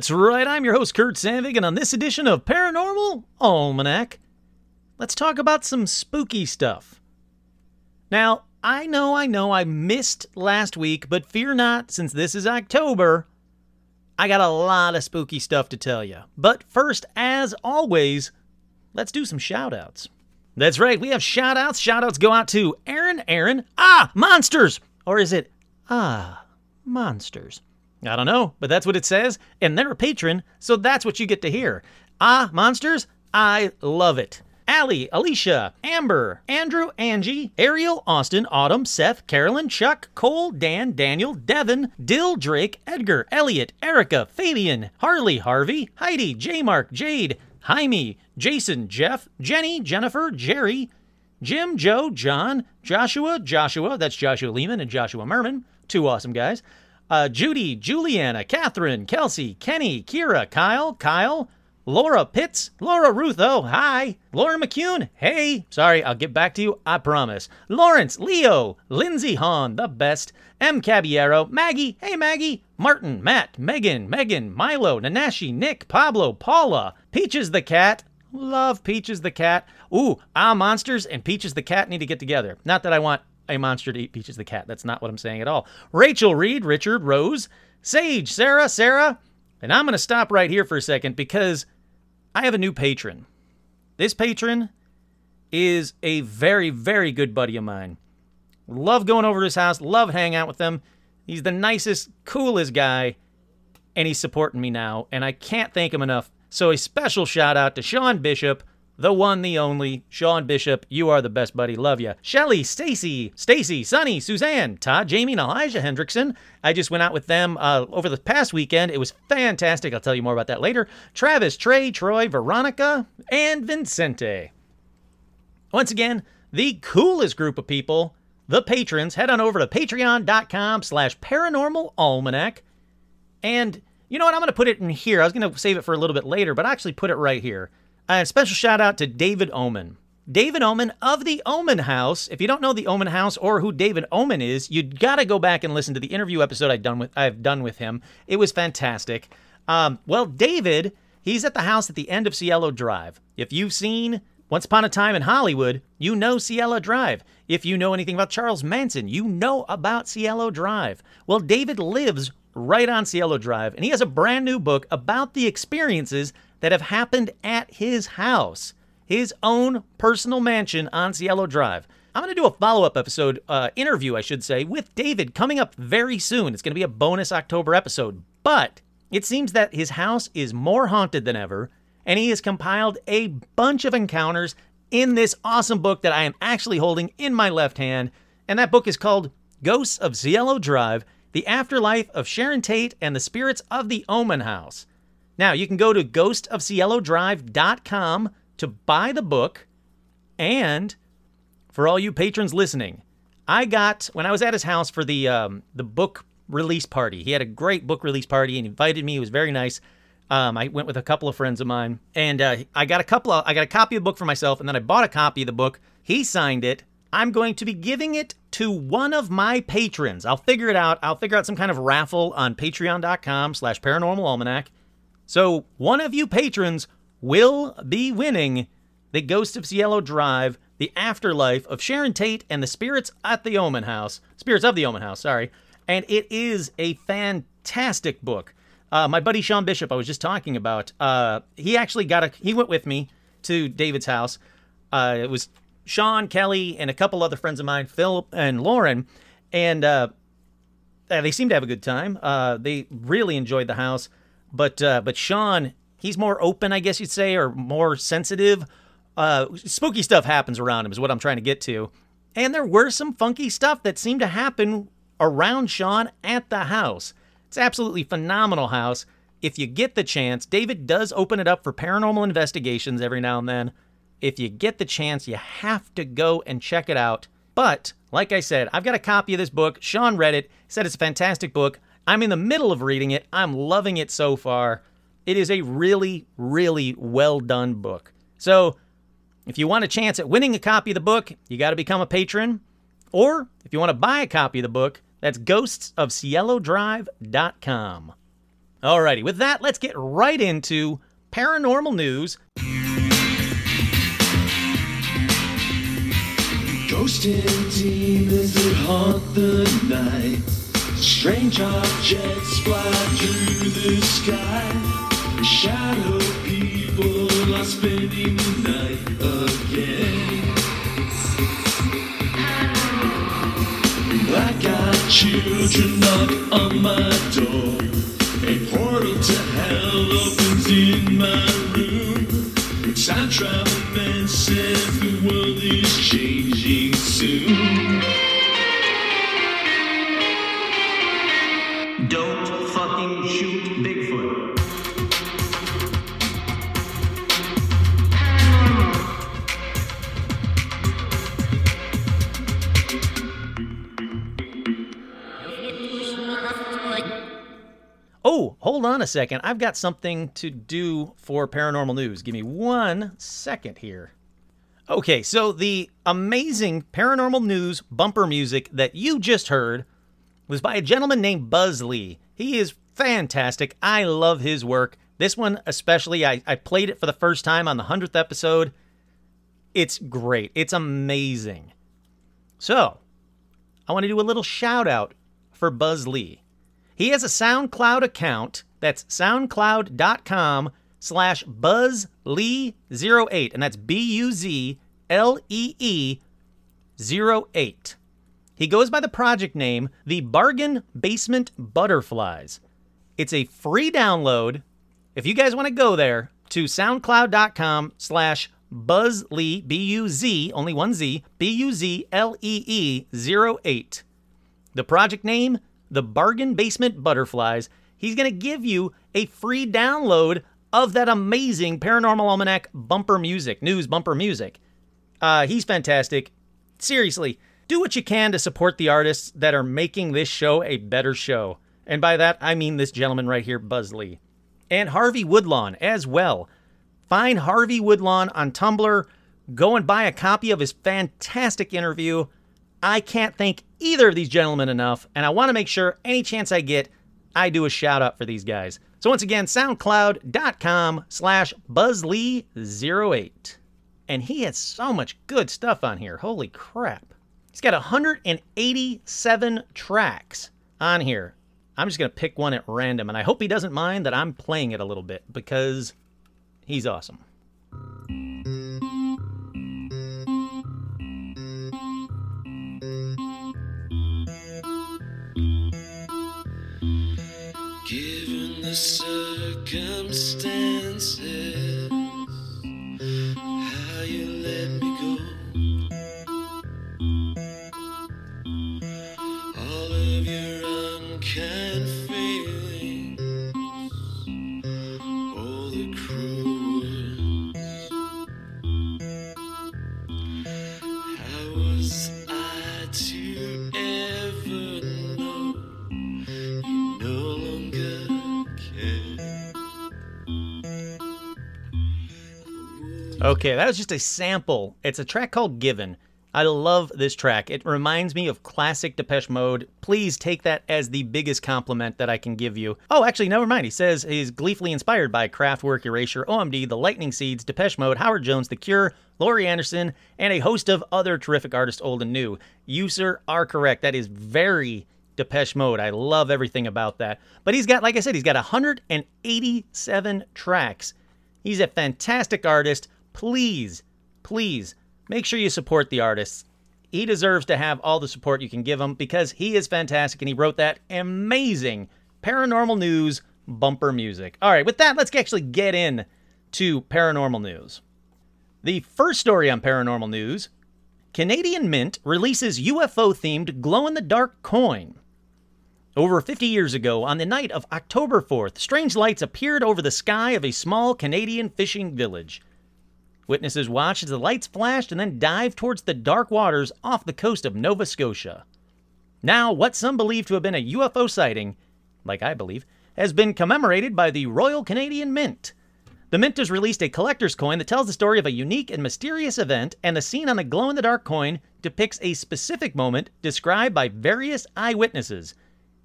That's right, I'm your host, Kurt Sandvig, and on this edition of Paranormal Almanac, let's talk about some spooky stuff. Now, I know, I know, I missed last week, but fear not, since this is October, I got a lot of spooky stuff to tell you. But first, as always, let's do some shout outs. That's right, we have shout outs. Shout outs go out to Aaron, Aaron, ah, monsters! Or is it, ah, monsters? I don't know, but that's what it says, and they're a patron, so that's what you get to hear. Ah, monsters, I love it. Allie, Alicia, Amber, Andrew, Angie, Ariel, Austin, Autumn, Seth, Carolyn, Chuck, Cole, Dan, Daniel, Devin, Dill, Drake, Edgar, Elliot, Erica, Fabian, Harley, Harvey, Heidi, J Mark, Jade, Jaime, Jason, Jeff, Jenny, Jennifer, Jerry, Jim, Joe, John, Joshua, Joshua, that's Joshua Lehman and Joshua Merman, two awesome guys. Uh, Judy, Juliana, Catherine, Kelsey, Kenny, Kira, Kyle, Kyle, Laura Pitts, Laura Rutho, hi, Laura McCune, hey, sorry, I'll get back to you, I promise. Lawrence, Leo, Lindsay Hahn, the best, M. Caballero, Maggie, hey Maggie, Martin, Matt, Megan, Megan, Milo, Nanashi, Nick, Pablo, Paula, Peaches the cat, love Peaches the cat. Ooh, Ah Monsters and Peaches the cat need to get together. Not that I want a monster to eat Peaches the cat. That's not what I'm saying at all. Rachel Reed, Richard, Rose, Sage, Sarah, Sarah. And I'm going to stop right here for a second because I have a new patron. This patron is a very, very good buddy of mine. Love going over to his house, love hanging out with him. He's the nicest, coolest guy, and he's supporting me now, and I can't thank him enough. So, a special shout out to Sean Bishop, the one, the only, Sean Bishop. You are the best, buddy. Love you. Shelly, Stacy, Stacy, Sunny, Suzanne, Todd, Jamie, and Elijah Hendrickson. I just went out with them uh, over the past weekend. It was fantastic. I'll tell you more about that later. Travis, Trey, Troy, Veronica, and Vincente. Once again, the coolest group of people, the patrons. Head on over to patreon.com slash paranormal almanac. And you know what? I'm going to put it in here. I was going to save it for a little bit later, but I actually put it right here. A special shout out to David Oman. David Oman of the Oman House. If you don't know the Oman House or who David Oman is, you got to go back and listen to the interview episode I've done with I've done with him. It was fantastic. Um, well, David, he's at the house at the end of Cielo Drive. If you've seen Once Upon a Time in Hollywood, you know Cielo Drive. If you know anything about Charles Manson, you know about Cielo Drive. Well, David lives right on Cielo Drive, and he has a brand new book about the experiences that have happened at his house, his own personal mansion on Cielo Drive. I'm going to do a follow up episode, uh, interview, I should say, with David coming up very soon. It's going to be a bonus October episode. But it seems that his house is more haunted than ever, and he has compiled a bunch of encounters in this awesome book that I am actually holding in my left hand. And that book is called Ghosts of Cielo Drive The Afterlife of Sharon Tate and the Spirits of the Oman House. Now, you can go to ghostofcielodrive.com to buy the book. And for all you patrons listening, I got when I was at his house for the um, the book release party. He had a great book release party and invited me. It was very nice. Um, I went with a couple of friends of mine, and uh, I got a couple. Of, I got a copy of the book for myself, and then I bought a copy of the book. He signed it. I'm going to be giving it to one of my patrons. I'll figure it out. I'll figure out some kind of raffle on Patreon.com/slash Paranormal Almanac. So one of you patrons will be winning the Ghost of Cielo Drive, the afterlife of Sharon Tate and the spirits at the Oman House. Spirits of the Oman House, sorry. And it is a fantastic book. Uh, my buddy Sean Bishop, I was just talking about, uh, he actually got a, he went with me to David's house. Uh, it was Sean, Kelly, and a couple other friends of mine, Phil and Lauren. And uh, they seemed to have a good time. Uh, they really enjoyed the house. But uh, but Sean he's more open, I guess you'd say, or more sensitive. Uh, spooky stuff happens around him, is what I'm trying to get to. And there were some funky stuff that seemed to happen around Sean at the house. It's absolutely phenomenal house. If you get the chance, David does open it up for paranormal investigations every now and then. If you get the chance, you have to go and check it out. But, like I said, I've got a copy of this book. Sean read it, said it's a fantastic book. I'm in the middle of reading it. I'm loving it so far. It is a really, really well done book. So, if you want a chance at winning a copy of the book, you got to become a patron. Or if you want to buy a copy of the book, that's ghostsofcielodrive.com. Alrighty, with that, let's get right into paranormal news. Ghost and demons that haunt the night. Strange objects fly through the sky. Shadow people are spending the night again. Black-eyed children knock on my door. A portal to hell opens in my room. Time travel man says the world is changing soon. Oh, hold on a second. I've got something to do for paranormal news. Give me one second here. Okay, so the amazing paranormal news bumper music that you just heard was by a gentleman named Buzz Lee. He is fantastic. I love his work. This one, especially, I, I played it for the first time on the 100th episode. It's great. It's amazing. So, I want to do a little shout out for Buzz Lee. He has a SoundCloud account. That's soundcloud.com slash buzzlee08. And that's B U Z L E E 08. He goes by the project name The Bargain Basement Butterflies. It's a free download. If you guys want to go there to soundcloud.com slash buzzlee, B U Z, only one Z, B U Z L E E 08. The project name, The Bargain Basement Butterflies. He's going to give you a free download of that amazing Paranormal Almanac bumper music, news bumper music. Uh, he's fantastic. Seriously, do what you can to support the artists that are making this show a better show. And by that, I mean this gentleman right here, Buzz Lee. And Harvey Woodlawn as well. Find Harvey Woodlawn on Tumblr. Go and buy a copy of his fantastic interview. I can't thank either of these gentlemen enough, and I want to make sure any chance I get, I do a shout out for these guys. So once again, soundcloud.com slash buzzlee08. And he has so much good stuff on here. Holy crap. He's got 187 tracks on here. I'm just going to pick one at random, and I hope he doesn't mind that I'm playing it a little bit because he's awesome. The circumstances, Okay, that was just a sample. It's a track called Given. I love this track. It reminds me of classic Depeche Mode. Please take that as the biggest compliment that I can give you. Oh, actually, never mind. He says he's gleefully inspired by Kraftwerk, Erasure, OMD, The Lightning Seeds, Depeche Mode, Howard Jones, The Cure, Laurie Anderson, and a host of other terrific artists, old and new. You, sir, are correct. That is very Depeche Mode. I love everything about that. But he's got, like I said, he's got 187 tracks. He's a fantastic artist. Please, please make sure you support the artists. He deserves to have all the support you can give him because he is fantastic and he wrote that amazing paranormal news bumper music. All right, with that, let's actually get in to paranormal news. The first story on paranormal news Canadian Mint releases UFO themed glow in the dark coin. Over 50 years ago, on the night of October 4th, strange lights appeared over the sky of a small Canadian fishing village. Witnesses watched as the lights flashed and then dived towards the dark waters off the coast of Nova Scotia. Now, what some believe to have been a UFO sighting, like I believe, has been commemorated by the Royal Canadian Mint. The Mint has released a collector's coin that tells the story of a unique and mysterious event, and the scene on the glow in the dark coin depicts a specific moment described by various eyewitnesses.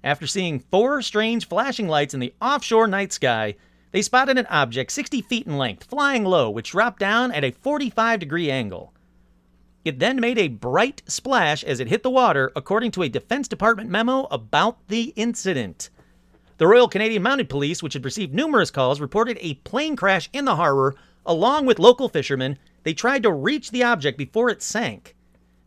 After seeing four strange flashing lights in the offshore night sky, they spotted an object 60 feet in length, flying low, which dropped down at a 45 degree angle. It then made a bright splash as it hit the water, according to a Defense Department memo about the incident. The Royal Canadian Mounted Police, which had received numerous calls, reported a plane crash in the harbor. Along with local fishermen, they tried to reach the object before it sank.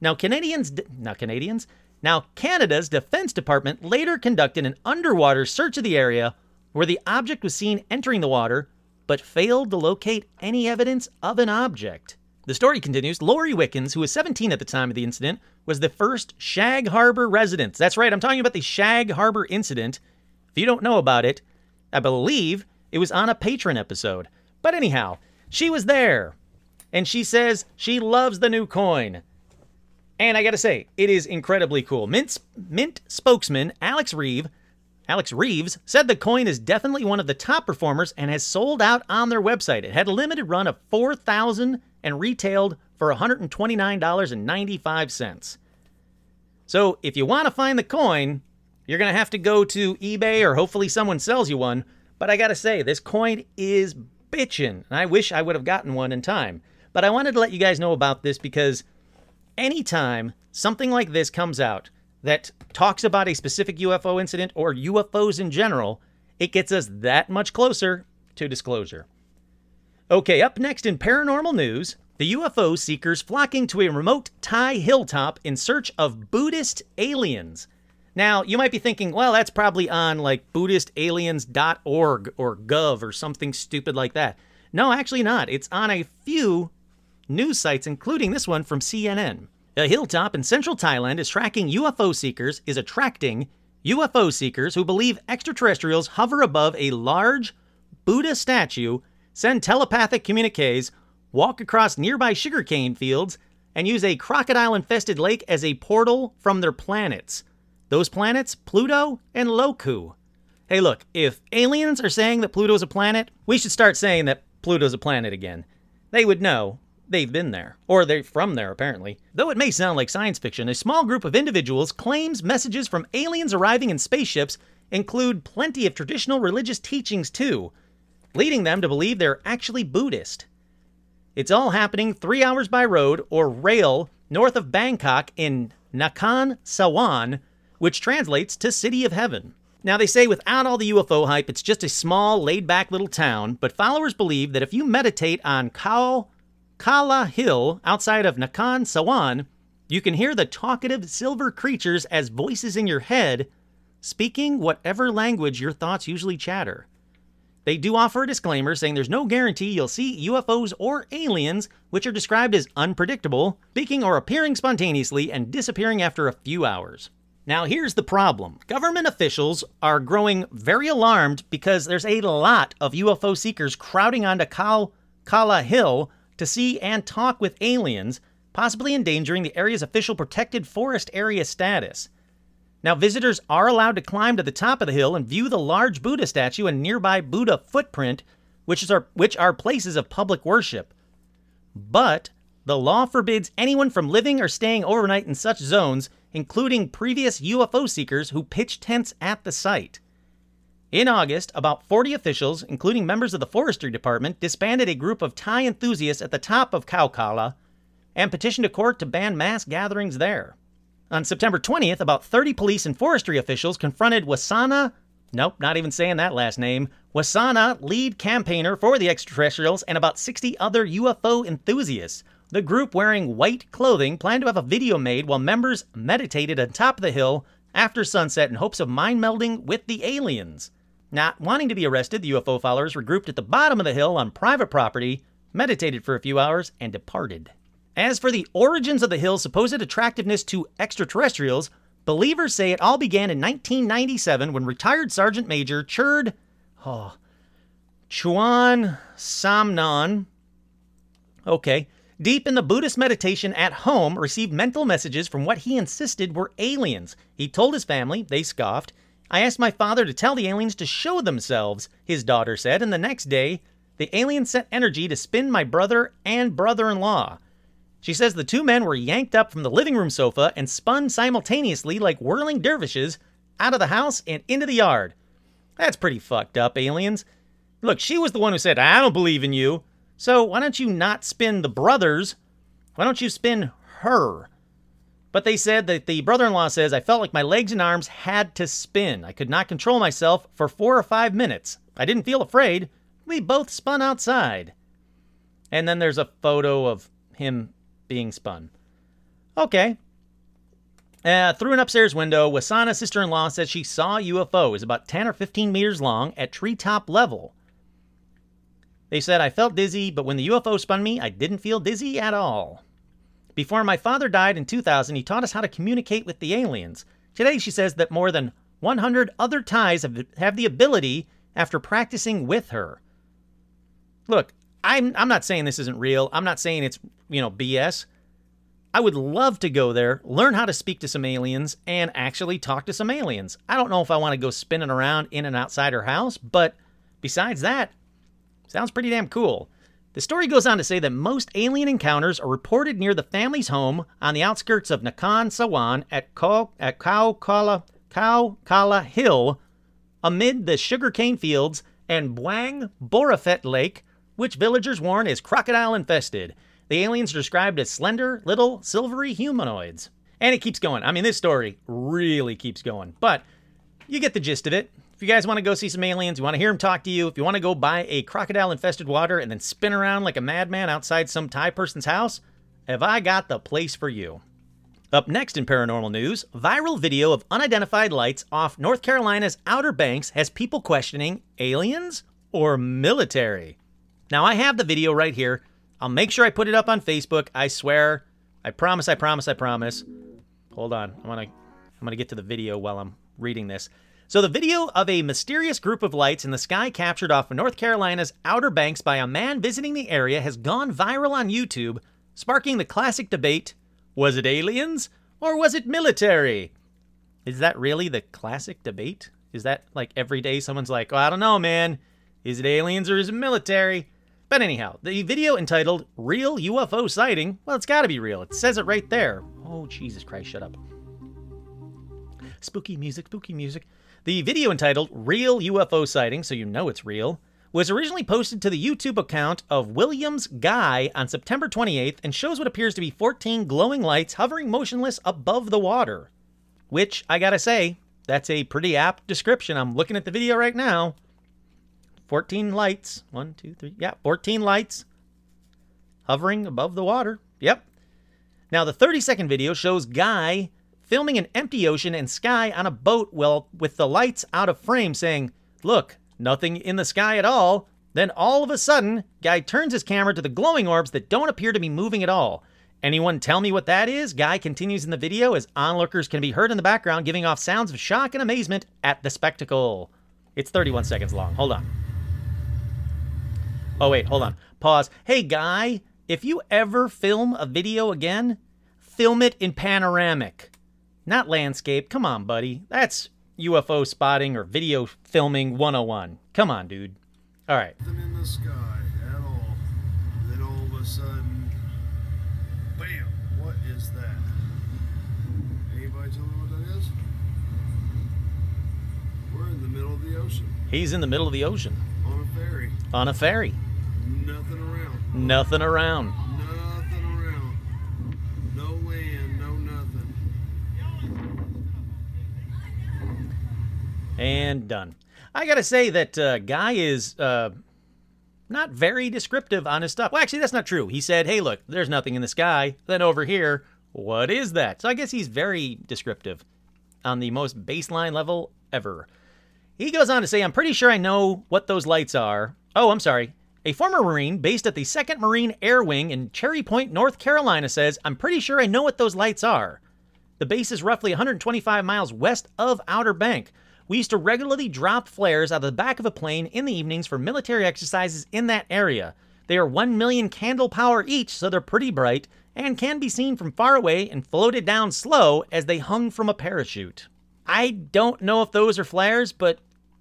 Now, Canadians, now Canadians, now Canada's Defense Department later conducted an underwater search of the area where the object was seen entering the water, but failed to locate any evidence of an object. The story continues. Laurie Wickens, who was 17 at the time of the incident, was the first Shag Harbor resident. That's right, I'm talking about the Shag Harbor incident. If you don't know about it, I believe it was on a patron episode. But anyhow, she was there. And she says she loves the new coin. And I gotta say, it is incredibly cool. Mint, Mint spokesman Alex Reeve, Alex Reeves said the coin is definitely one of the top performers and has sold out on their website. It had a limited run of 4,000 and retailed for $129.95. So if you want to find the coin, you're going to have to go to eBay or hopefully someone sells you one. But I got to say, this coin is bitchin'. And I wish I would have gotten one in time. But I wanted to let you guys know about this because anytime something like this comes out that talks about a specific UFO incident or UFOs in general, it gets us that much closer to disclosure. Okay, up next in paranormal news, the UFO seekers flocking to a remote Thai hilltop in search of Buddhist aliens. Now, you might be thinking, well, that's probably on like BuddhistAliens.org or gov or something stupid like that. No, actually not. It's on a few news sites, including this one from CNN. A hilltop in central Thailand is tracking UFO seekers, is attracting UFO seekers who believe extraterrestrials hover above a large Buddha statue, send telepathic communiques, walk across nearby sugarcane fields, and use a crocodile infested lake as a portal from their planets. Those planets, Pluto and Loku. Hey, look, if aliens are saying that Pluto's a planet, we should start saying that Pluto's a planet again. They would know. They've been there. Or they're from there, apparently. Though it may sound like science fiction, a small group of individuals claims messages from aliens arriving in spaceships include plenty of traditional religious teachings, too, leading them to believe they're actually Buddhist. It's all happening three hours by road or rail north of Bangkok in Nakhon Sawan, which translates to City of Heaven. Now, they say without all the UFO hype, it's just a small, laid back little town, but followers believe that if you meditate on Khao Kala Hill outside of Nakhon Sawan, you can hear the talkative silver creatures as voices in your head, speaking whatever language your thoughts usually chatter. They do offer a disclaimer saying there's no guarantee you'll see UFOs or aliens, which are described as unpredictable, speaking or appearing spontaneously and disappearing after a few hours. Now, here's the problem government officials are growing very alarmed because there's a lot of UFO seekers crowding onto Kal- Kala Hill to see and talk with aliens, possibly endangering the area's official protected forest area status. Now, visitors are allowed to climb to the top of the hill and view the large Buddha statue and nearby Buddha footprint, which are, which are places of public worship. But the law forbids anyone from living or staying overnight in such zones, including previous UFO seekers who pitched tents at the site. In August, about 40 officials, including members of the Forestry Department, disbanded a group of Thai enthusiasts at the top of Khao Kala and petitioned a court to ban mass gatherings there. On September 20th, about 30 police and forestry officials confronted Wasana, nope, not even saying that last name, Wasana, lead campaigner for the extraterrestrials, and about 60 other UFO enthusiasts. The group wearing white clothing planned to have a video made while members meditated on top of the hill after sunset in hopes of mind melding with the aliens. Not wanting to be arrested, the UFO followers regrouped at the bottom of the hill on private property, meditated for a few hours, and departed. As for the origins of the hill's supposed attractiveness to extraterrestrials, believers say it all began in 1997 when retired Sergeant Major Churd oh, Chuan Samnon, okay, deep in the Buddhist meditation at home, received mental messages from what he insisted were aliens. He told his family, they scoffed. I asked my father to tell the aliens to show themselves, his daughter said, and the next day, the aliens sent energy to spin my brother and brother in law. She says the two men were yanked up from the living room sofa and spun simultaneously like whirling dervishes out of the house and into the yard. That's pretty fucked up, aliens. Look, she was the one who said, I don't believe in you. So why don't you not spin the brothers? Why don't you spin her? But they said that the brother in law says, I felt like my legs and arms had to spin. I could not control myself for four or five minutes. I didn't feel afraid. We both spun outside. And then there's a photo of him being spun. Okay. Uh, through an upstairs window, Wasana's sister in law says she saw a UFO. It about 10 or 15 meters long at treetop level. They said, I felt dizzy, but when the UFO spun me, I didn't feel dizzy at all. Before my father died in 2000, he taught us how to communicate with the aliens. Today, she says that more than 100 other ties have, have the ability after practicing with her. Look, I'm, I'm not saying this isn't real. I'm not saying it's, you know, BS. I would love to go there, learn how to speak to some aliens, and actually talk to some aliens. I don't know if I want to go spinning around in and outside her house, but besides that, sounds pretty damn cool. The story goes on to say that most alien encounters are reported near the family's home on the outskirts of Nakhon Sawan at Kau at Khao Kala Kaukala Hill, amid the sugarcane fields and Bueng Boraphet Lake, which villagers warn is crocodile infested. The aliens are described as slender, little, silvery humanoids. And it keeps going. I mean, this story really keeps going. But you get the gist of it. If you guys want to go see some aliens, you want to hear them talk to you, if you want to go buy a crocodile infested water and then spin around like a madman outside some Thai person's house, have I got the place for you? Up next in paranormal news, viral video of unidentified lights off North Carolina's Outer Banks has people questioning aliens or military. Now, I have the video right here. I'll make sure I put it up on Facebook. I swear. I promise, I promise, I promise. Hold on. I want to I'm going to get to the video while I'm reading this. So, the video of a mysterious group of lights in the sky captured off of North Carolina's Outer Banks by a man visiting the area has gone viral on YouTube, sparking the classic debate was it aliens or was it military? Is that really the classic debate? Is that like every day someone's like, oh, I don't know, man. Is it aliens or is it military? But anyhow, the video entitled Real UFO Sighting, well, it's gotta be real. It says it right there. Oh, Jesus Christ, shut up. Spooky music, spooky music. The video entitled Real UFO Sighting, so you know it's real, was originally posted to the YouTube account of Williams Guy on September 28th and shows what appears to be 14 glowing lights hovering motionless above the water. Which, I gotta say, that's a pretty apt description. I'm looking at the video right now. 14 lights. One, two, three. Yeah, 14 lights hovering above the water. Yep. Now, the 30 second video shows Guy filming an empty ocean and sky on a boat well with the lights out of frame saying, Look, nothing in the sky at all. Then all of a sudden, Guy turns his camera to the glowing orbs that don't appear to be moving at all. Anyone tell me what that is? Guy continues in the video as onlookers can be heard in the background giving off sounds of shock and amazement at the spectacle. It's 31 seconds long. Hold on. Oh, wait, hold on. Pause. Hey, Guy, if you ever film a video again, film it in panoramic not landscape. Come on, buddy. That's UFO spotting or video filming 101. Come on, dude. All right. Nothing in the sky at all. Then all of a sudden, bam! What is that? Anybody tell me what that is? We're in the middle of the ocean He's in the middle of the ocean on a ferry. on a ferry. Nothing around. Nothing around. Nothing around. No land. No nothing. And done. I gotta say that uh, Guy is uh, not very descriptive on his stuff. Well, actually, that's not true. He said, hey, look, there's nothing in the sky. Then over here, what is that? So I guess he's very descriptive on the most baseline level ever. He goes on to say, I'm pretty sure I know what those lights are. Oh, I'm sorry. A former Marine based at the 2nd Marine Air Wing in Cherry Point, North Carolina says, I'm pretty sure I know what those lights are. The base is roughly 125 miles west of Outer Bank. We used to regularly drop flares out of the back of a plane in the evenings for military exercises in that area. They are 1 million candle power each, so they're pretty bright and can be seen from far away and floated down slow as they hung from a parachute. I don't know if those are flares, but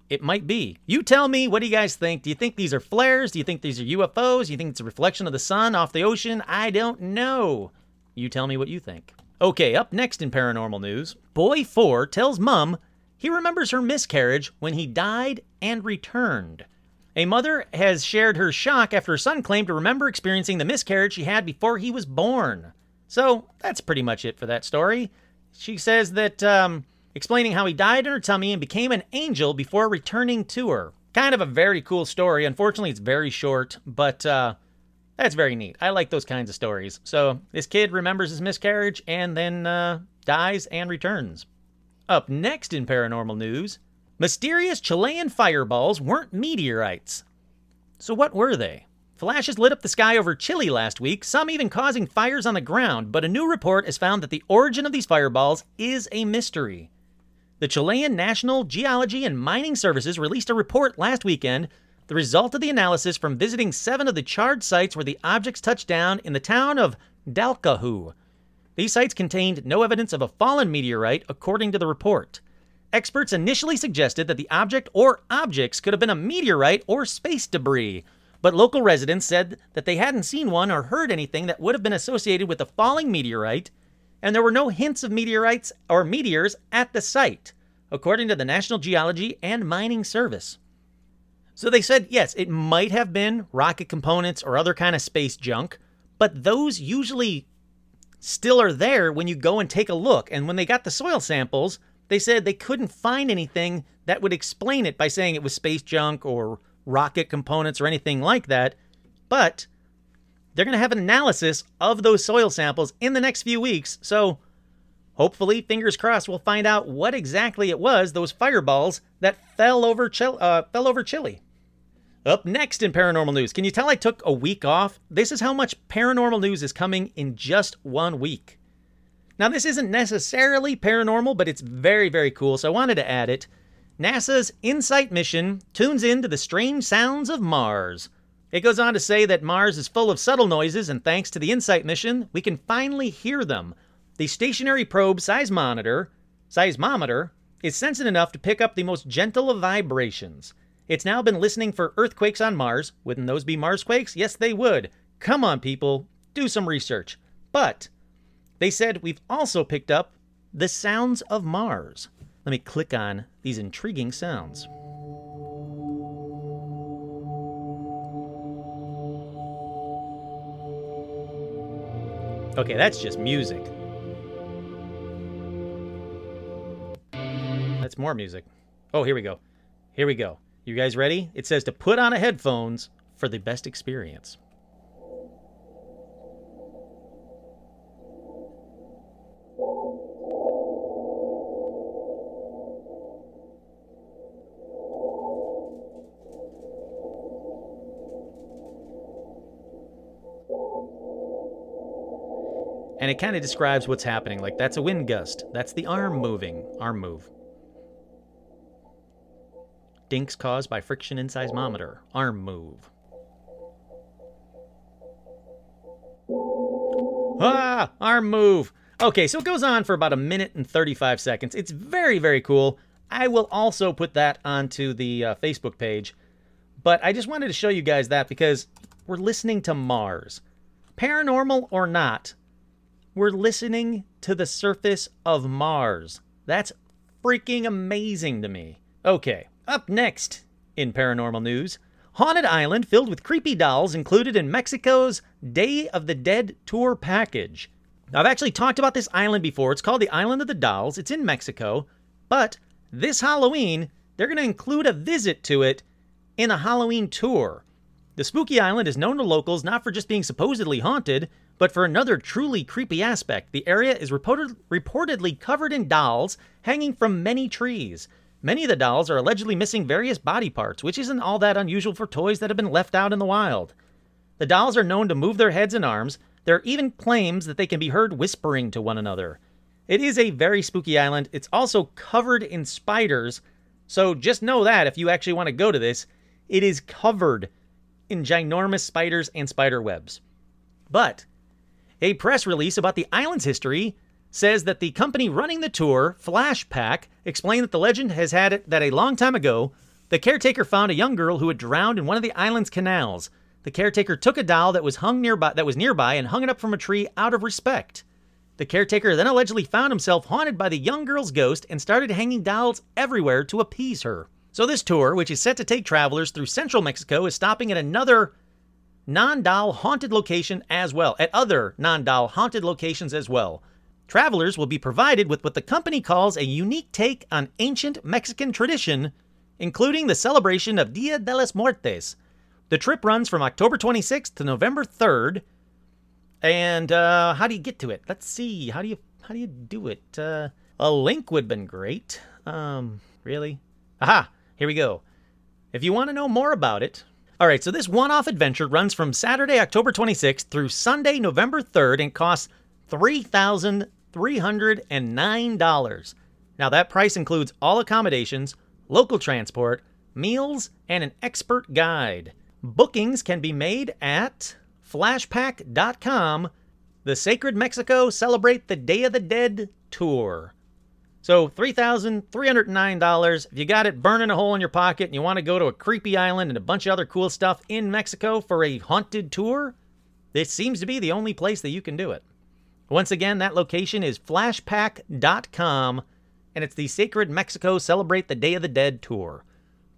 it might be. You tell me, what do you guys think? Do you think these are flares? Do you think these are UFOs? Do you think it's a reflection of the sun off the ocean? I don't know. You tell me what you think. Okay, up next in paranormal news Boy 4 tells mom he remembers her miscarriage when he died and returned. A mother has shared her shock after her son claimed to remember experiencing the miscarriage she had before he was born. So that's pretty much it for that story. She says that um, explaining how he died in her tummy and became an angel before returning to her. Kind of a very cool story. Unfortunately, it's very short, but uh, that's very neat. I like those kinds of stories. So this kid remembers his miscarriage and then uh, dies and returns. Up next in paranormal news mysterious Chilean fireballs weren't meteorites. So, what were they? Flashes lit up the sky over Chile last week, some even causing fires on the ground, but a new report has found that the origin of these fireballs is a mystery. The Chilean National Geology and Mining Services released a report last weekend, the result of the analysis from visiting seven of the charred sites where the objects touched down in the town of Dalcahue. These sites contained no evidence of a fallen meteorite, according to the report. Experts initially suggested that the object or objects could have been a meteorite or space debris, but local residents said that they hadn't seen one or heard anything that would have been associated with a falling meteorite, and there were no hints of meteorites or meteors at the site, according to the National Geology and Mining Service. So they said, yes, it might have been rocket components or other kind of space junk, but those usually still are there when you go and take a look. And when they got the soil samples, they said they couldn't find anything that would explain it by saying it was space junk or rocket components or anything like that. But they're going to have an analysis of those soil samples in the next few weeks. So hopefully, fingers crossed, we'll find out what exactly it was those fireballs that fell over, Chil- uh, fell over Chile. Up next in paranormal news, can you tell I took a week off? This is how much paranormal news is coming in just one week. Now, this isn't necessarily paranormal, but it's very, very cool, so I wanted to add it. NASA's InSight mission tunes in to the strange sounds of Mars. It goes on to say that Mars is full of subtle noises, and thanks to the InSight mission, we can finally hear them. The stationary probe seismometer, seismometer is sensitive enough to pick up the most gentle of vibrations. It's now been listening for earthquakes on Mars. Wouldn't those be Marsquakes? Yes, they would. Come on, people, do some research. But they said we've also picked up the sounds of Mars. Let me click on these intriguing sounds. Okay, that's just music. That's more music. Oh, here we go. Here we go. You guys ready? It says to put on a headphones for the best experience. And it kind of describes what's happening. Like that's a wind gust. That's the arm moving. Arm move. Dinks caused by friction in seismometer. Arm move. Ah, arm move. Okay, so it goes on for about a minute and 35 seconds. It's very, very cool. I will also put that onto the uh, Facebook page. But I just wanted to show you guys that because we're listening to Mars. Paranormal or not, we're listening to the surface of Mars. That's freaking amazing to me. Okay, up next in paranormal news Haunted Island filled with creepy dolls included in Mexico's Day of the Dead tour package. Now, I've actually talked about this island before. It's called the Island of the Dolls. It's in Mexico. But this Halloween, they're going to include a visit to it in a Halloween tour. The spooky island is known to locals not for just being supposedly haunted, but for another truly creepy aspect. The area is reported, reportedly covered in dolls hanging from many trees. Many of the dolls are allegedly missing various body parts, which isn't all that unusual for toys that have been left out in the wild. The dolls are known to move their heads and arms. There are even claims that they can be heard whispering to one another. It is a very spooky island. It's also covered in spiders, so just know that if you actually want to go to this, it is covered in ginormous spiders and spider webs. But a press release about the island's history says that the company running the tour, Flashpack, explained that the legend has had it that a long time ago, the caretaker found a young girl who had drowned in one of the island's canals. The caretaker took a doll that was hung nearby that was nearby and hung it up from a tree out of respect. The caretaker then allegedly found himself haunted by the young girl's ghost and started hanging dolls everywhere to appease her. So this tour, which is set to take travelers through central Mexico, is stopping at another non-doll haunted location as well, at other non-doll haunted locations as well. Travelers will be provided with what the company calls a unique take on ancient Mexican tradition, including the celebration of Dia de los Muertos. The trip runs from October 26th to November 3rd. And uh, how do you get to it? Let's see. How do you how do you do it? Uh, a link would have been great. Um, really? Aha! Here we go. If you want to know more about it, all right. So this one-off adventure runs from Saturday, October 26th through Sunday, November 3rd, and costs three thousand $309. Now, that price includes all accommodations, local transport, meals, and an expert guide. Bookings can be made at flashpack.com. The Sacred Mexico Celebrate the Day of the Dead Tour. So, $3,309. If you got it burning a hole in your pocket and you want to go to a creepy island and a bunch of other cool stuff in Mexico for a haunted tour, this seems to be the only place that you can do it. Once again, that location is flashpack.com, and it's the Sacred Mexico Celebrate the Day of the Dead tour.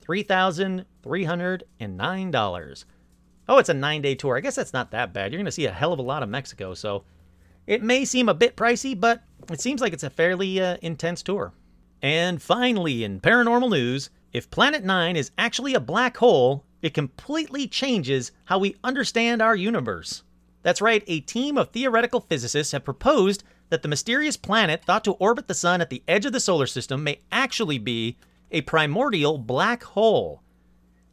$3,309. Oh, it's a nine day tour. I guess that's not that bad. You're going to see a hell of a lot of Mexico, so it may seem a bit pricey, but it seems like it's a fairly uh, intense tour. And finally, in paranormal news, if Planet Nine is actually a black hole, it completely changes how we understand our universe. That's right, a team of theoretical physicists have proposed that the mysterious planet thought to orbit the sun at the edge of the solar system may actually be a primordial black hole.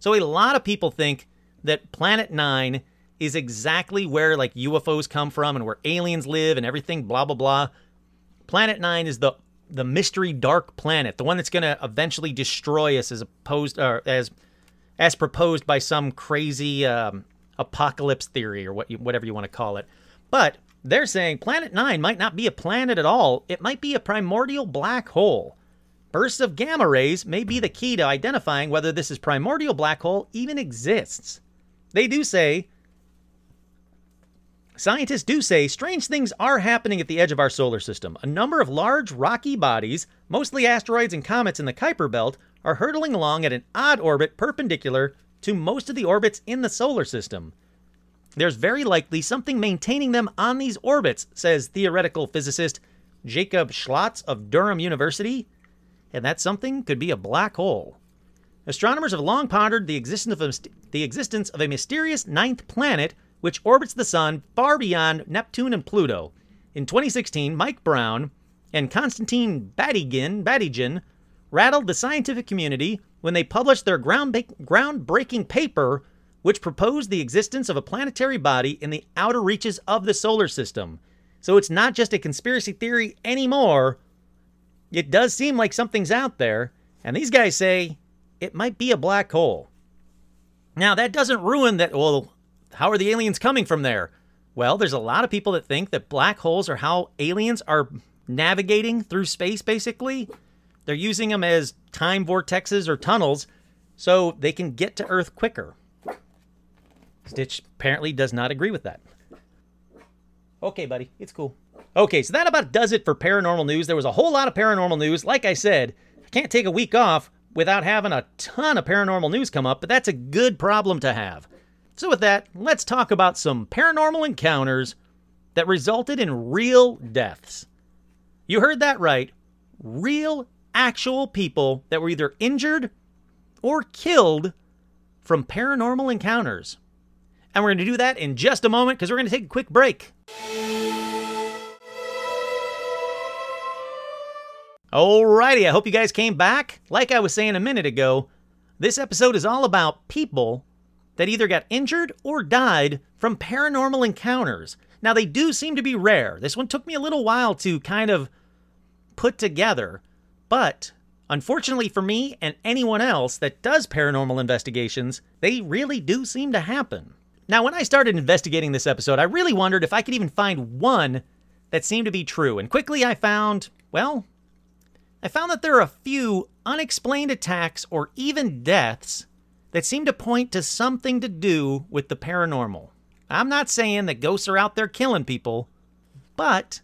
So a lot of people think that Planet 9 is exactly where like UFOs come from and where aliens live and everything blah blah blah. Planet 9 is the the mystery dark planet, the one that's going to eventually destroy us as opposed or as as proposed by some crazy um, apocalypse theory or what you, whatever you want to call it. But they're saying Planet 9 might not be a planet at all, it might be a primordial black hole. Bursts of gamma rays may be the key to identifying whether this is primordial black hole even exists. They do say Scientists do say strange things are happening at the edge of our solar system. A number of large rocky bodies, mostly asteroids and comets in the Kuiper belt, are hurtling along at an odd orbit perpendicular to most of the orbits in the solar system. There's very likely something maintaining them on these orbits, says theoretical physicist Jacob Scholtz of Durham University, and that something could be a black hole. Astronomers have long pondered the existence of a, the existence of a mysterious ninth planet which orbits the sun far beyond Neptune and Pluto. In 2016, Mike Brown and Konstantin Batygin rattled the scientific community when they published their groundbreaking paper, which proposed the existence of a planetary body in the outer reaches of the solar system. So it's not just a conspiracy theory anymore. It does seem like something's out there, and these guys say it might be a black hole. Now, that doesn't ruin that. Well, how are the aliens coming from there? Well, there's a lot of people that think that black holes are how aliens are navigating through space, basically. They're using them as time vortexes or tunnels so they can get to Earth quicker. Stitch apparently does not agree with that. Okay, buddy, it's cool. Okay, so that about does it for paranormal news. There was a whole lot of paranormal news. Like I said, I can't take a week off without having a ton of paranormal news come up, but that's a good problem to have. So, with that, let's talk about some paranormal encounters that resulted in real deaths. You heard that right. Real actual people that were either injured or killed from paranormal encounters. And we're going to do that in just a moment because we're going to take a quick break. Alrighty, I hope you guys came back. Like I was saying a minute ago, this episode is all about people that either got injured or died from paranormal encounters. Now, they do seem to be rare. This one took me a little while to kind of put together, but unfortunately for me and anyone else that does paranormal investigations, they really do seem to happen. Now, when I started investigating this episode, I really wondered if I could even find one that seemed to be true, and quickly I found, well, I found that there are a few unexplained attacks or even deaths that seem to point to something to do with the paranormal. I'm not saying that ghosts are out there killing people, but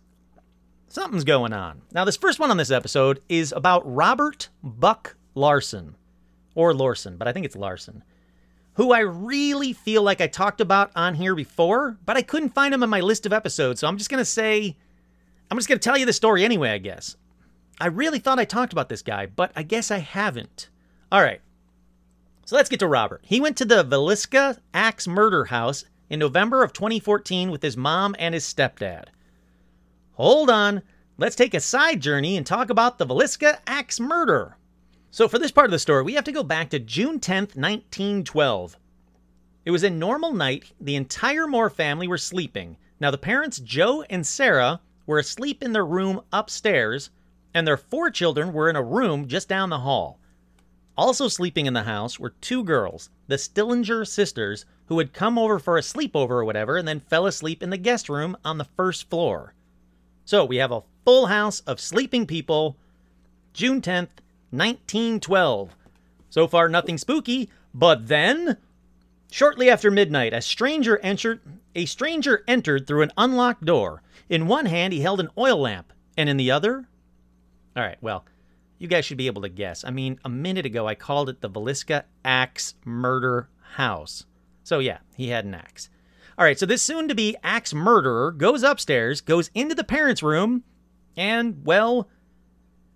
something's going on. Now, this first one on this episode is about Robert Buck Larson, or Lorson, but I think it's Larson, who I really feel like I talked about on here before, but I couldn't find him in my list of episodes, so I'm just going to say, I'm just going to tell you the story anyway, I guess. I really thought I talked about this guy, but I guess I haven't. All right. So let's get to Robert. He went to the Villisca Axe Murder House in November of 2014 with his mom and his stepdad. Hold on. Let's take a side journey and talk about the Villisca Axe murder. So, for this part of the story, we have to go back to June 10th, 1912. It was a normal night. The entire Moore family were sleeping. Now, the parents, Joe and Sarah, were asleep in their room upstairs, and their four children were in a room just down the hall. Also sleeping in the house were two girls, the Stillinger sisters, who had come over for a sleepover or whatever and then fell asleep in the guest room on the first floor. So we have a full house of sleeping people. June 10th, 1912. So far, nothing spooky, but then. Shortly after midnight, a stranger entered. A stranger entered through an unlocked door. In one hand, he held an oil lamp, and in the other. All right, well, you guys should be able to guess. I mean, a minute ago, I called it the Villisca Axe Murder House. So, yeah, he had an axe. All right, so this soon to be axe murderer goes upstairs, goes into the parents' room, and, well,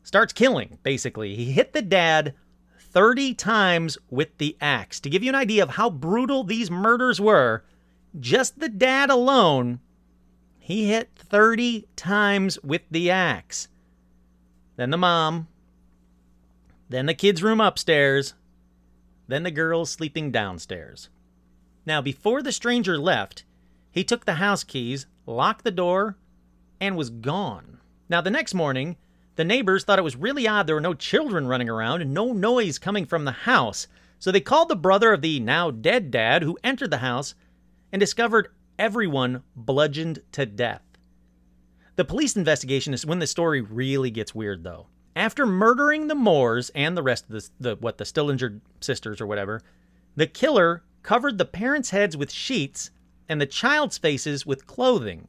starts killing, basically. He hit the dad 30 times with the axe. To give you an idea of how brutal these murders were, just the dad alone, he hit 30 times with the axe. Then the mom, then the kids' room upstairs, then the girls sleeping downstairs. Now, before the stranger left, he took the house keys, locked the door, and was gone. Now, the next morning, the neighbors thought it was really odd there were no children running around and no noise coming from the house, so they called the brother of the now dead dad who entered the house and discovered everyone bludgeoned to death. The police investigation is when the story really gets weird, though. After murdering the Moores and the rest of the, the what the Stillinger sisters or whatever, the killer covered the parents' heads with sheets and the child's faces with clothing.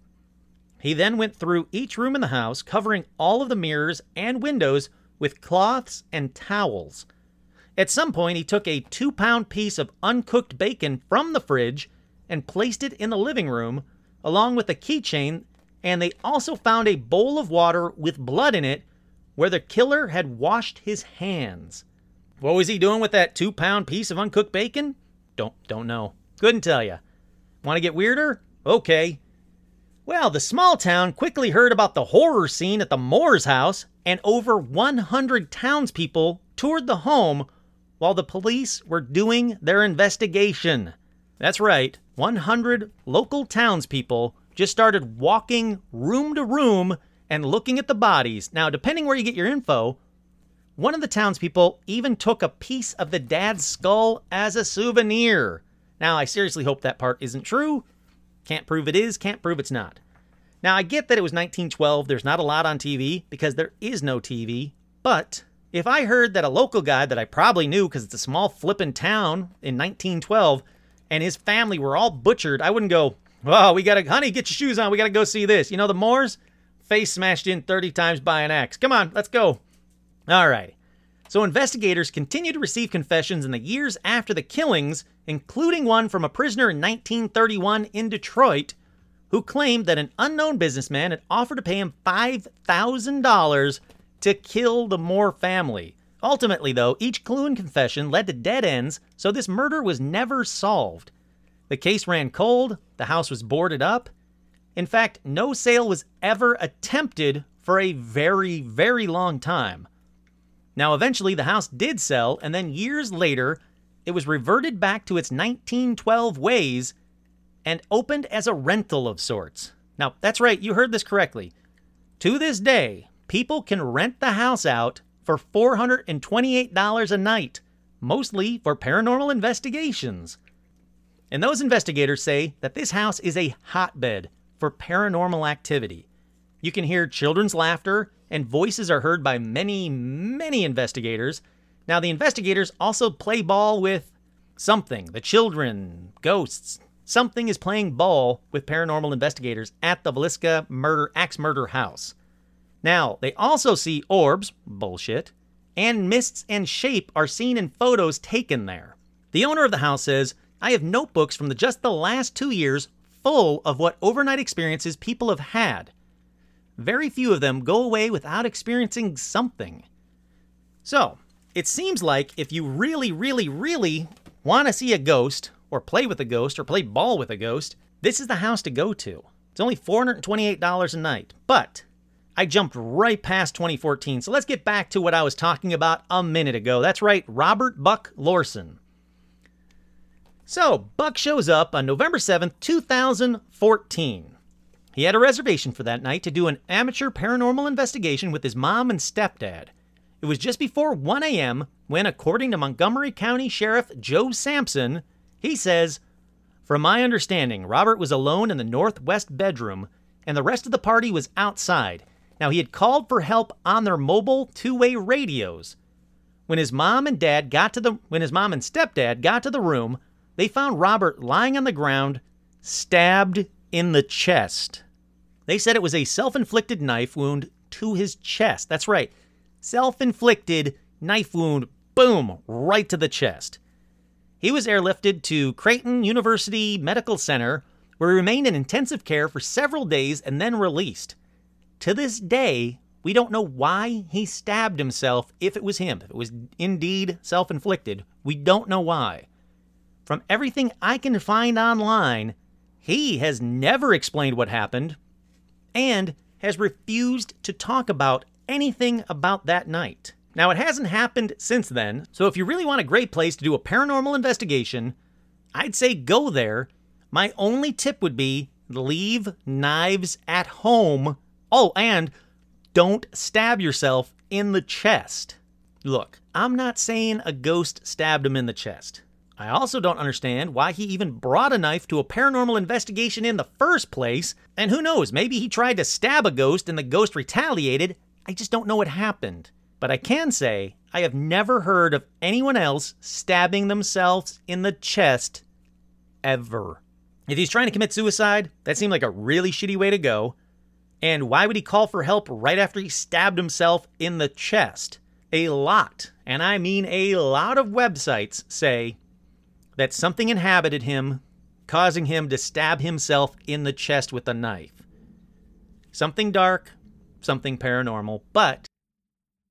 He then went through each room in the house, covering all of the mirrors and windows with cloths and towels. At some point, he took a two pound piece of uncooked bacon from the fridge and placed it in the living room, along with a keychain, and they also found a bowl of water with blood in it where the killer had washed his hands. What was he doing with that two pound piece of uncooked bacon? Don't don't know. Couldn't tell you. Want to get weirder? Okay. Well, the small town quickly heard about the horror scene at the Moore's house, and over 100 townspeople toured the home while the police were doing their investigation. That's right, 100 local townspeople just started walking room to room and looking at the bodies. Now, depending where you get your info, one of the townspeople even took a piece of the dad's skull as a souvenir. Now, I seriously hope that part isn't true. Can't prove it is, can't prove it's not. Now, I get that it was 1912, there's not a lot on TV because there is no TV, but if I heard that a local guy that I probably knew because it's a small flippin' town in 1912 and his family were all butchered, I wouldn't go, oh, we gotta, honey, get your shoes on, we gotta go see this. You know, the Moores, face smashed in 30 times by an axe. Come on, let's go. All right. So investigators continue to receive confessions in the years after the killings, including one from a prisoner in 1931 in Detroit who claimed that an unknown businessman had offered to pay him $5,000 to kill the Moore family. Ultimately, though, each clue and confession led to dead ends, so this murder was never solved. The case ran cold, the house was boarded up, in fact, no sale was ever attempted for a very, very long time. Now, eventually, the house did sell, and then years later, it was reverted back to its 1912 ways and opened as a rental of sorts. Now, that's right, you heard this correctly. To this day, people can rent the house out for $428 a night, mostly for paranormal investigations. And those investigators say that this house is a hotbed for paranormal activity. You can hear children's laughter, and voices are heard by many, many investigators. Now, the investigators also play ball with something the children, ghosts. Something is playing ball with paranormal investigators at the Villisca murder, axe murder house. Now, they also see orbs, bullshit, and mists and shape are seen in photos taken there. The owner of the house says, I have notebooks from the, just the last two years full of what overnight experiences people have had. Very few of them go away without experiencing something. So, it seems like if you really, really, really want to see a ghost, or play with a ghost, or play ball with a ghost, this is the house to go to. It's only $428 a night. But I jumped right past 2014, so let's get back to what I was talking about a minute ago. That's right, Robert Buck Lorson. So, Buck shows up on November 7th, 2014. He had a reservation for that night to do an amateur paranormal investigation with his mom and stepdad. It was just before 1 a.m. when, according to Montgomery County Sheriff Joe Sampson, he says, From my understanding, Robert was alone in the northwest bedroom, and the rest of the party was outside. Now, he had called for help on their mobile two way radios. When his mom and dad got to the when his mom and stepdad got to the room, they found Robert lying on the ground, stabbed in the chest. They said it was a self inflicted knife wound to his chest. That's right, self inflicted knife wound, boom, right to the chest. He was airlifted to Creighton University Medical Center, where he remained in intensive care for several days and then released. To this day, we don't know why he stabbed himself if it was him. If it was indeed self inflicted, we don't know why. From everything I can find online, he has never explained what happened and has refused to talk about anything about that night. Now, it hasn't happened since then, so if you really want a great place to do a paranormal investigation, I'd say go there. My only tip would be leave knives at home. Oh, and don't stab yourself in the chest. Look, I'm not saying a ghost stabbed him in the chest. I also don't understand why he even brought a knife to a paranormal investigation in the first place. And who knows, maybe he tried to stab a ghost and the ghost retaliated. I just don't know what happened. But I can say I have never heard of anyone else stabbing themselves in the chest ever. If he's trying to commit suicide, that seemed like a really shitty way to go. And why would he call for help right after he stabbed himself in the chest? A lot, and I mean a lot of websites say that something inhabited him, causing him to stab himself in the chest with a knife. Something dark, something paranormal, but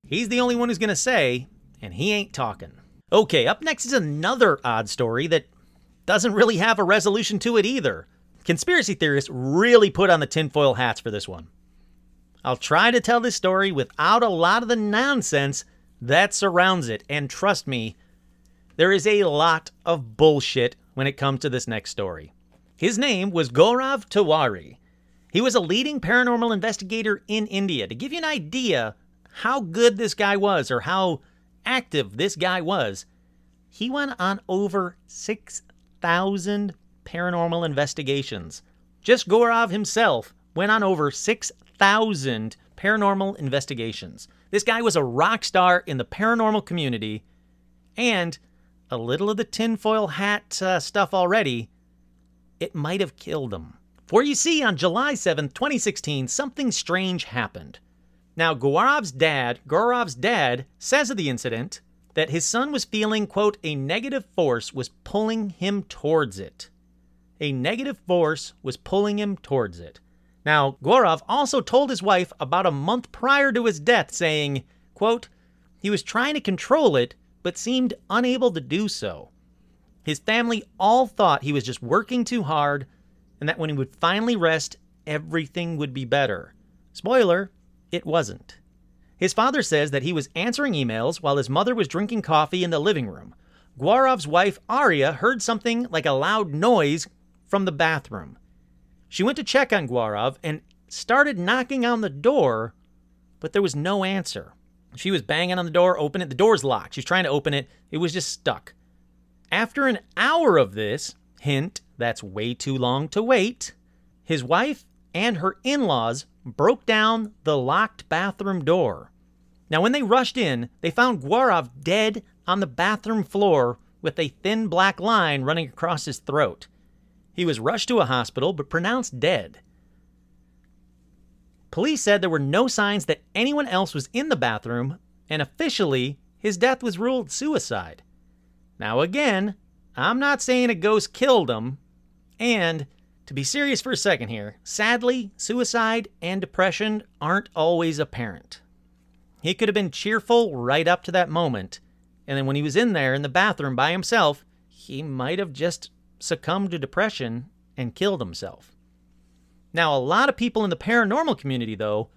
he's the only one who's going to say, and he ain't talking. Okay, up next is another odd story that doesn't really have a resolution to it either. Conspiracy theorists really put on the tinfoil hats for this one. I'll try to tell this story without a lot of the nonsense that surrounds it, and trust me, there is a lot of bullshit when it comes to this next story. His name was Gaurav Tiwari. He was a leading paranormal investigator in India. To give you an idea how good this guy was or how active this guy was, he went on over 6,000 paranormal investigations. Just Gaurav himself went on over 6,000 paranormal investigations. This guy was a rock star in the paranormal community, and a little of the tinfoil hat uh, stuff already, it might have killed him. For you see, on July 7th, 2016, something strange happened. Now, Gaurav's dad, Gaurav's dad says of the incident that his son was feeling, quote, a negative force was pulling him towards it. A negative force was pulling him towards it. Now, Gaurav also told his wife about a month prior to his death, saying, quote, he was trying to control it, but seemed unable to do so. His family all thought he was just working too hard and that when he would finally rest, everything would be better. Spoiler, it wasn't. His father says that he was answering emails while his mother was drinking coffee in the living room. Gaurav's wife, Aria, heard something like a loud noise from the bathroom. She went to check on Guarov and started knocking on the door, but there was no answer. She was banging on the door, open it. The door's locked. She's trying to open it. It was just stuck. After an hour of this, hint, that's way too long to wait, his wife and her in laws broke down the locked bathroom door. Now, when they rushed in, they found Gaurav dead on the bathroom floor with a thin black line running across his throat. He was rushed to a hospital but pronounced dead. Police said there were no signs that anyone else was in the bathroom, and officially, his death was ruled suicide. Now, again, I'm not saying a ghost killed him, and to be serious for a second here, sadly, suicide and depression aren't always apparent. He could have been cheerful right up to that moment, and then when he was in there in the bathroom by himself, he might have just succumbed to depression and killed himself. Now, a lot of people in the paranormal community, though,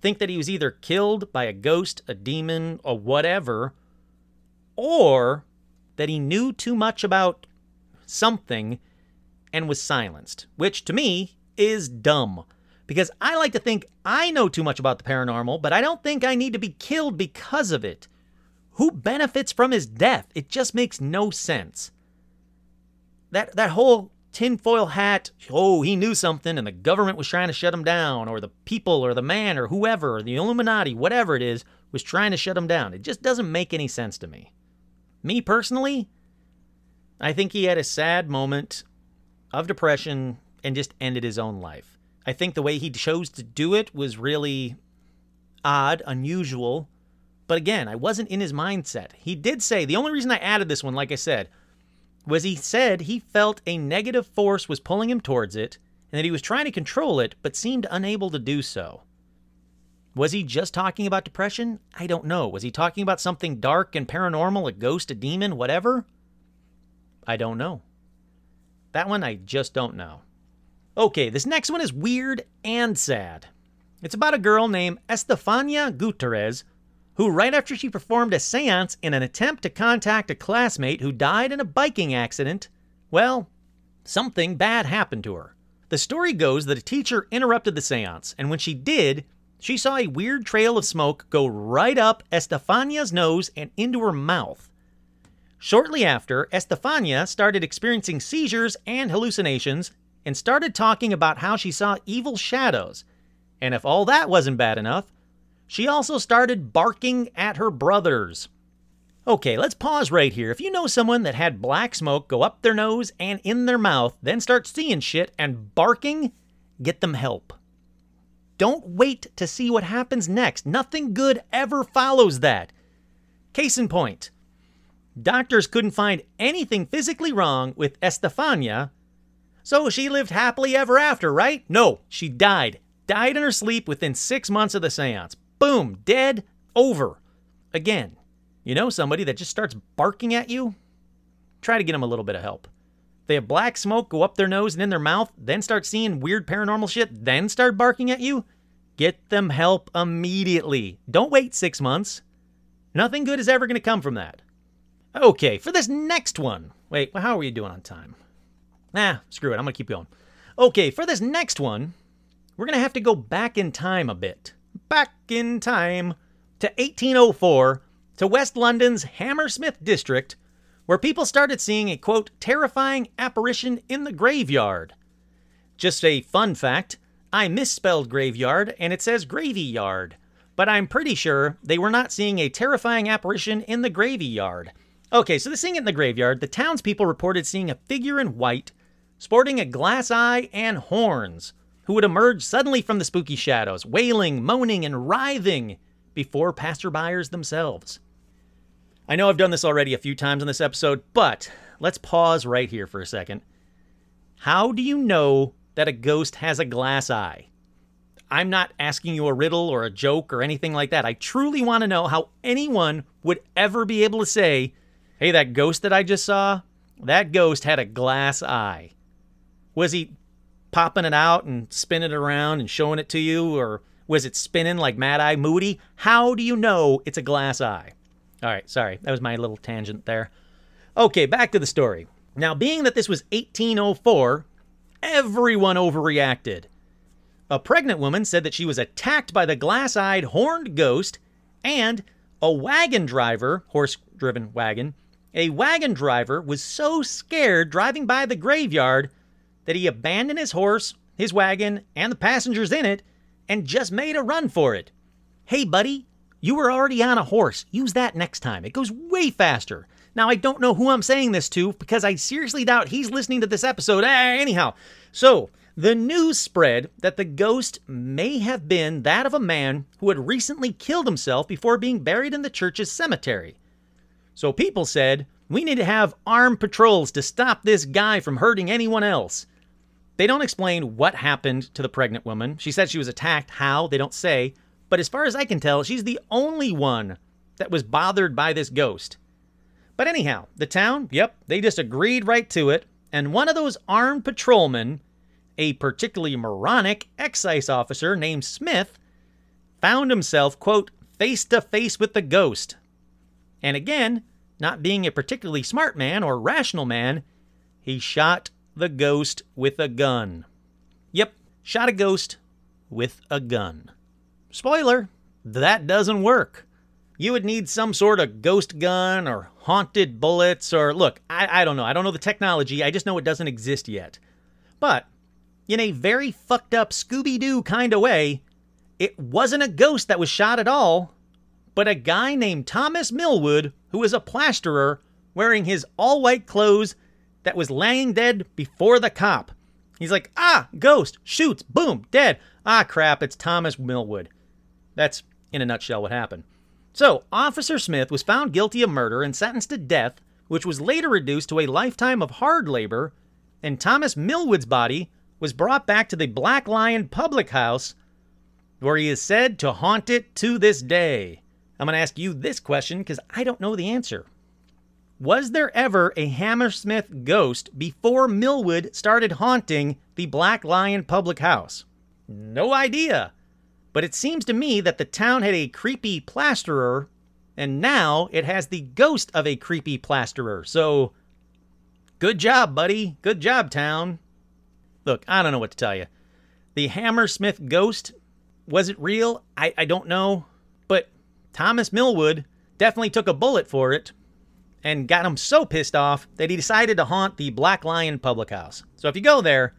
think that he was either killed by a ghost, a demon, or whatever, or that he knew too much about something and was silenced, which to me is dumb. Because I like to think I know too much about the paranormal, but I don't think I need to be killed because of it. Who benefits from his death? It just makes no sense. That that whole tinfoil hat, oh, he knew something and the government was trying to shut him down, or the people, or the man, or whoever, or the Illuminati, whatever it is, was trying to shut him down. It just doesn't make any sense to me. Me personally, I think he had a sad moment of depression and just ended his own life. I think the way he chose to do it was really odd, unusual. But again, I wasn't in his mindset. He did say, the only reason I added this one, like I said, was he said he felt a negative force was pulling him towards it and that he was trying to control it but seemed unable to do so. Was he just talking about depression? I don't know. Was he talking about something dark and paranormal, a ghost, a demon, whatever? I don't know. That one I just don't know. Okay, this next one is weird and sad. It's about a girl named Estefania Gutierrez who, right after she performed a seance in an attempt to contact a classmate who died in a biking accident, well, something bad happened to her. The story goes that a teacher interrupted the seance, and when she did, she saw a weird trail of smoke go right up Estefania's nose and into her mouth. Shortly after, Estefania started experiencing seizures and hallucinations and started talking about how she saw evil shadows. And if all that wasn't bad enough, she also started barking at her brothers. Okay, let's pause right here. If you know someone that had black smoke go up their nose and in their mouth, then start seeing shit and barking, get them help. Don't wait to see what happens next. Nothing good ever follows that. Case in point doctors couldn't find anything physically wrong with Estefania, so she lived happily ever after, right? No, she died. Died in her sleep within six months of the seance. Boom, dead, over. Again, you know somebody that just starts barking at you? Try to get them a little bit of help. They have black smoke go up their nose and in their mouth, then start seeing weird paranormal shit, then start barking at you. Get them help immediately. Don't wait six months. Nothing good is ever going to come from that. Okay, for this next one. Wait, how are we doing on time? Nah, screw it. I'm going to keep going. Okay, for this next one, we're going to have to go back in time a bit. Back in time to 1804 to West London's Hammersmith district, where people started seeing a quote, terrifying apparition in the graveyard. Just a fun fact I misspelled graveyard and it says gravy yard, but I'm pretty sure they were not seeing a terrifying apparition in the gravy yard. Okay, so the seeing it in the graveyard, the townspeople reported seeing a figure in white, sporting a glass eye and horns, who would emerge suddenly from the spooky shadows, wailing, moaning, and writhing before passerbyers themselves. I know I've done this already a few times in this episode, but let's pause right here for a second. How do you know that a ghost has a glass eye? I'm not asking you a riddle or a joke or anything like that. I truly want to know how anyone would ever be able to say, hey, that ghost that I just saw, that ghost had a glass eye. Was he popping it out and spinning it around and showing it to you? Or Was it spinning like Mad Eye Moody? How do you know it's a glass eye? All right, sorry. That was my little tangent there. Okay, back to the story. Now, being that this was 1804, everyone overreacted. A pregnant woman said that she was attacked by the glass eyed horned ghost, and a wagon driver, horse driven wagon, a wagon driver was so scared driving by the graveyard that he abandoned his horse, his wagon, and the passengers in it and just made a run for it. Hey, buddy, you were already on a horse. Use that next time. It goes way faster. Now, I don't know who I'm saying this to because I seriously doubt he's listening to this episode. Eh, anyhow, so the news spread that the ghost may have been that of a man who had recently killed himself before being buried in the church's cemetery. So people said, we need to have armed patrols to stop this guy from hurting anyone else. They don't explain what happened to the pregnant woman. She said she was attacked. How? They don't say. But as far as I can tell, she's the only one that was bothered by this ghost. But anyhow, the town, yep, they just agreed right to it. And one of those armed patrolmen, a particularly moronic excise officer named Smith, found himself, quote, face to face with the ghost. And again, not being a particularly smart man or rational man, he shot the ghost with a gun. Yep, shot a ghost with a gun. Spoiler, that doesn't work. You would need some sort of ghost gun or haunted bullets or look, I, I don't know. I don't know the technology. I just know it doesn't exist yet. But in a very fucked up Scooby Doo kind of way, it wasn't a ghost that was shot at all, but a guy named Thomas Millwood, who was a plasterer wearing his all white clothes that was laying dead before the cop. He's like, ah, ghost, shoots, boom, dead. Ah, crap, it's Thomas Millwood. That's, in a nutshell, what happened. So, Officer Smith was found guilty of murder and sentenced to death, which was later reduced to a lifetime of hard labor, and Thomas Millwood's body was brought back to the Black Lion Public House, where he is said to haunt it to this day. I'm going to ask you this question because I don't know the answer. Was there ever a Hammersmith ghost before Millwood started haunting the Black Lion Public House? No idea. But it seems to me that the town had a creepy plasterer, and now it has the ghost of a creepy plasterer. So, good job, buddy. Good job, town. Look, I don't know what to tell you. The Hammersmith ghost, was it real? I, I don't know. But Thomas Millwood definitely took a bullet for it and got him so pissed off that he decided to haunt the Black Lion Public House. So if you go there,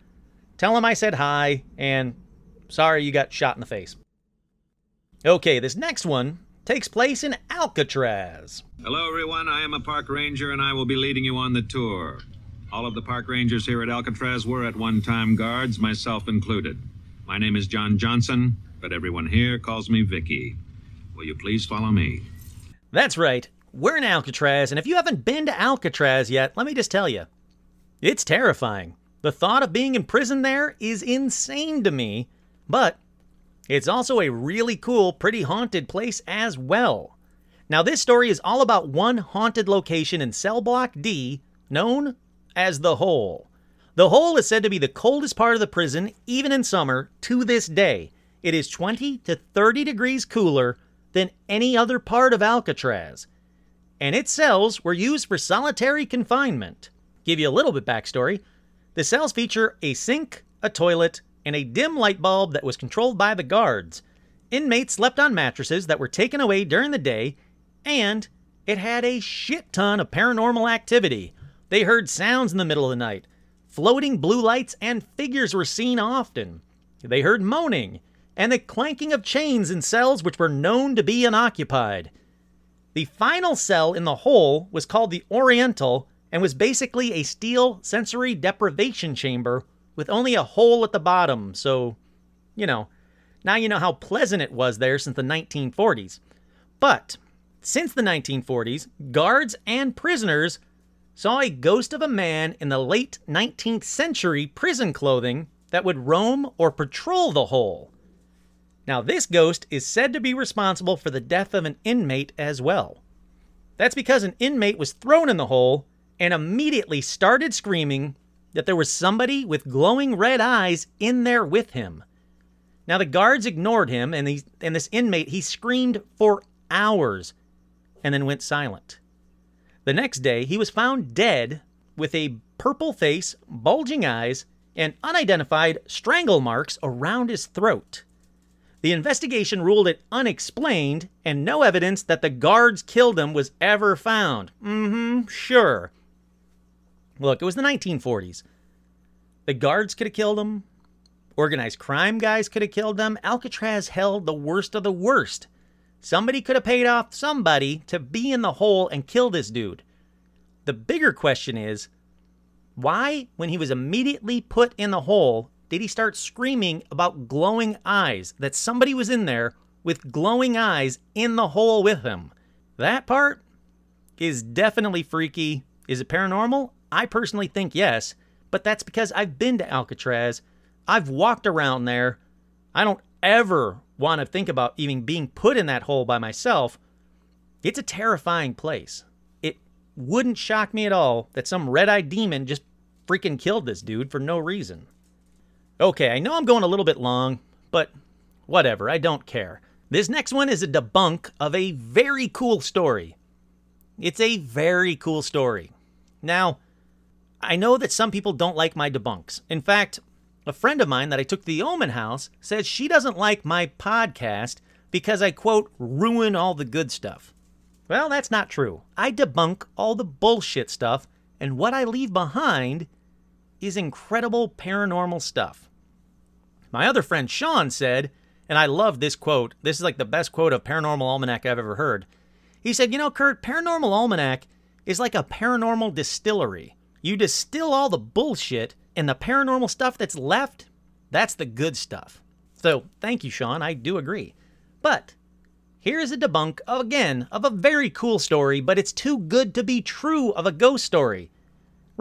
tell him I said hi and sorry you got shot in the face. Okay, this next one takes place in Alcatraz. Hello, everyone. I am a park ranger and I will be leading you on the tour. All of the park rangers here at Alcatraz were at one time guards, myself included. My name is John Johnson, but everyone here calls me Vicky. Will you please follow me? That's right, we're in Alcatraz, and if you haven't been to Alcatraz yet, let me just tell you it's terrifying. The thought of being in prison there is insane to me, but it's also a really cool, pretty haunted place as well. Now, this story is all about one haunted location in cell block D known as the Hole. The Hole is said to be the coldest part of the prison, even in summer, to this day. It is 20 to 30 degrees cooler than any other part of Alcatraz. And its cells were used for solitary confinement. Give you a little bit backstory. The cells feature a sink, a toilet, and a dim light bulb that was controlled by the guards. Inmates slept on mattresses that were taken away during the day, and it had a shit ton of paranormal activity. They heard sounds in the middle of the night. Floating blue lights and figures were seen often. They heard moaning and the clanking of chains in cells which were known to be unoccupied. The final cell in the hole was called the Oriental and was basically a steel sensory deprivation chamber with only a hole at the bottom, so, you know, now you know how pleasant it was there since the 1940s. But, since the 1940s, guards and prisoners saw a ghost of a man in the late 19th century prison clothing that would roam or patrol the hole. Now, this ghost is said to be responsible for the death of an inmate as well. That's because an inmate was thrown in the hole and immediately started screaming that there was somebody with glowing red eyes in there with him. Now, the guards ignored him, and, he, and this inmate, he screamed for hours and then went silent. The next day, he was found dead with a purple face, bulging eyes, and unidentified strangle marks around his throat. The investigation ruled it unexplained, and no evidence that the guards killed him was ever found. Mm hmm, sure. Look, it was the 1940s. The guards could have killed him. Organized crime guys could have killed them. Alcatraz held the worst of the worst. Somebody could have paid off somebody to be in the hole and kill this dude. The bigger question is why, when he was immediately put in the hole, did he start screaming about glowing eyes? That somebody was in there with glowing eyes in the hole with him. That part is definitely freaky. Is it paranormal? I personally think yes, but that's because I've been to Alcatraz. I've walked around there. I don't ever want to think about even being put in that hole by myself. It's a terrifying place. It wouldn't shock me at all that some red eyed demon just freaking killed this dude for no reason. Okay, I know I'm going a little bit long, but whatever, I don't care. This next one is a debunk of a very cool story. It's a very cool story. Now, I know that some people don't like my debunks. In fact, a friend of mine that I took to the Oman House says she doesn't like my podcast because I, quote, ruin all the good stuff. Well, that's not true. I debunk all the bullshit stuff, and what I leave behind is incredible paranormal stuff. My other friend Sean said, and I love this quote. This is like the best quote of Paranormal Almanac I've ever heard. He said, You know, Kurt, Paranormal Almanac is like a paranormal distillery. You distill all the bullshit, and the paranormal stuff that's left, that's the good stuff. So, thank you, Sean. I do agree. But here's a debunk, again, of a very cool story, but it's too good to be true of a ghost story.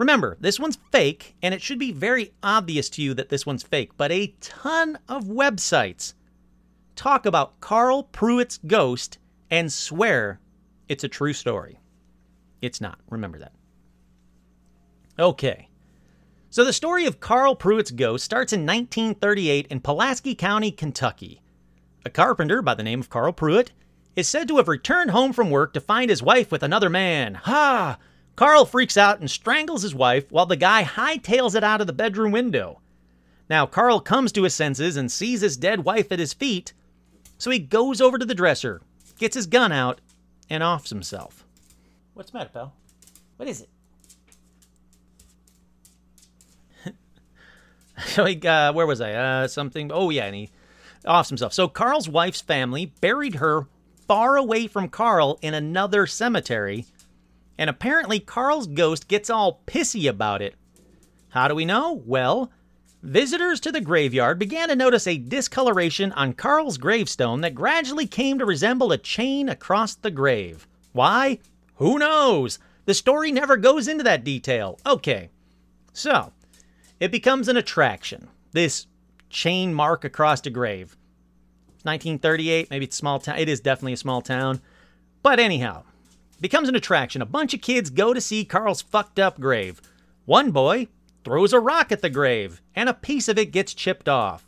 Remember, this one's fake, and it should be very obvious to you that this one's fake, but a ton of websites talk about Carl Pruitt's ghost and swear it's a true story. It's not. Remember that. Okay. So the story of Carl Pruitt's ghost starts in 1938 in Pulaski County, Kentucky. A carpenter by the name of Carl Pruitt is said to have returned home from work to find his wife with another man. Ha! Carl freaks out and strangles his wife while the guy hightails it out of the bedroom window. Now, Carl comes to his senses and sees his dead wife at his feet, so he goes over to the dresser, gets his gun out, and offs himself. What's the matter, pal? What is it? so he, uh, where was I? Uh, something. Oh yeah, and he offs himself. So Carl's wife's family buried her far away from Carl in another cemetery, and apparently Carl's ghost gets all pissy about it. How do we know? Well, visitors to the graveyard began to notice a discoloration on Carl's gravestone that gradually came to resemble a chain across the grave. Why? Who knows? The story never goes into that detail. Okay, so it becomes an attraction. This chain mark across a grave. 1938, maybe it's small town. It is definitely a small town. But anyhow, becomes an attraction. A bunch of kids go to see Carl's fucked up grave. One boy throws a rock at the grave, and a piece of it gets chipped off.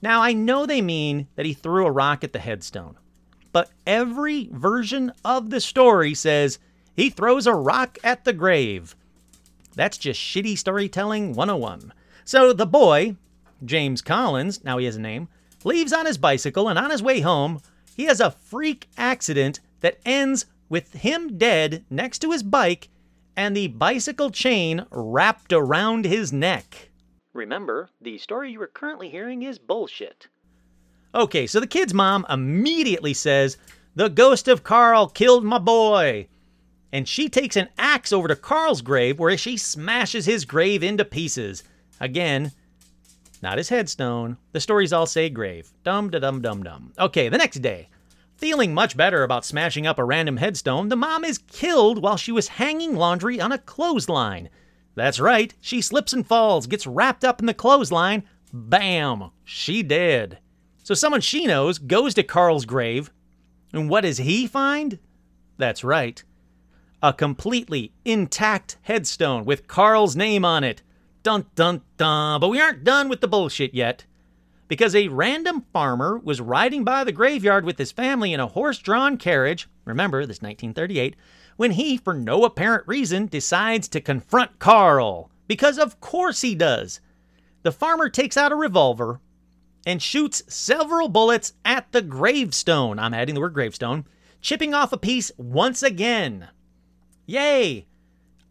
Now, I know they mean that he threw a rock at the headstone, but every version of the story says he throws a rock at the grave. That's just shitty storytelling 101. So the boy, James Collins, now he has a name, leaves on his bicycle and on his way home, he has a freak accident that ends with him dead next to his bike and the bicycle chain wrapped around his neck. Remember, the story you are currently hearing is bullshit. Okay, so the kid's mom immediately says, The ghost of Carl killed my boy. And she takes an axe over to Carl's grave where she smashes his grave into pieces. Again, not his headstone. The stories all say grave. Dum da dum dum dum. Okay, the next day. Feeling much better about smashing up a random headstone, the mom is killed while she was hanging laundry on a clothesline. That's right, she slips and falls, gets wrapped up in the clothesline. Bam! She dead. So someone she knows goes to Carl's grave, and what does he find? That's right, a completely intact headstone with Carl's name on it. Dun dun dun. But we aren't done with the bullshit yet. Because a random farmer was riding by the graveyard with his family in a horse drawn carriage. Remember, this 1938, when he, for no apparent reason, decides to confront Carl. Because of course he does. The farmer takes out a revolver and shoots several bullets at the gravestone. I'm adding the word gravestone, chipping off a piece once again. Yay!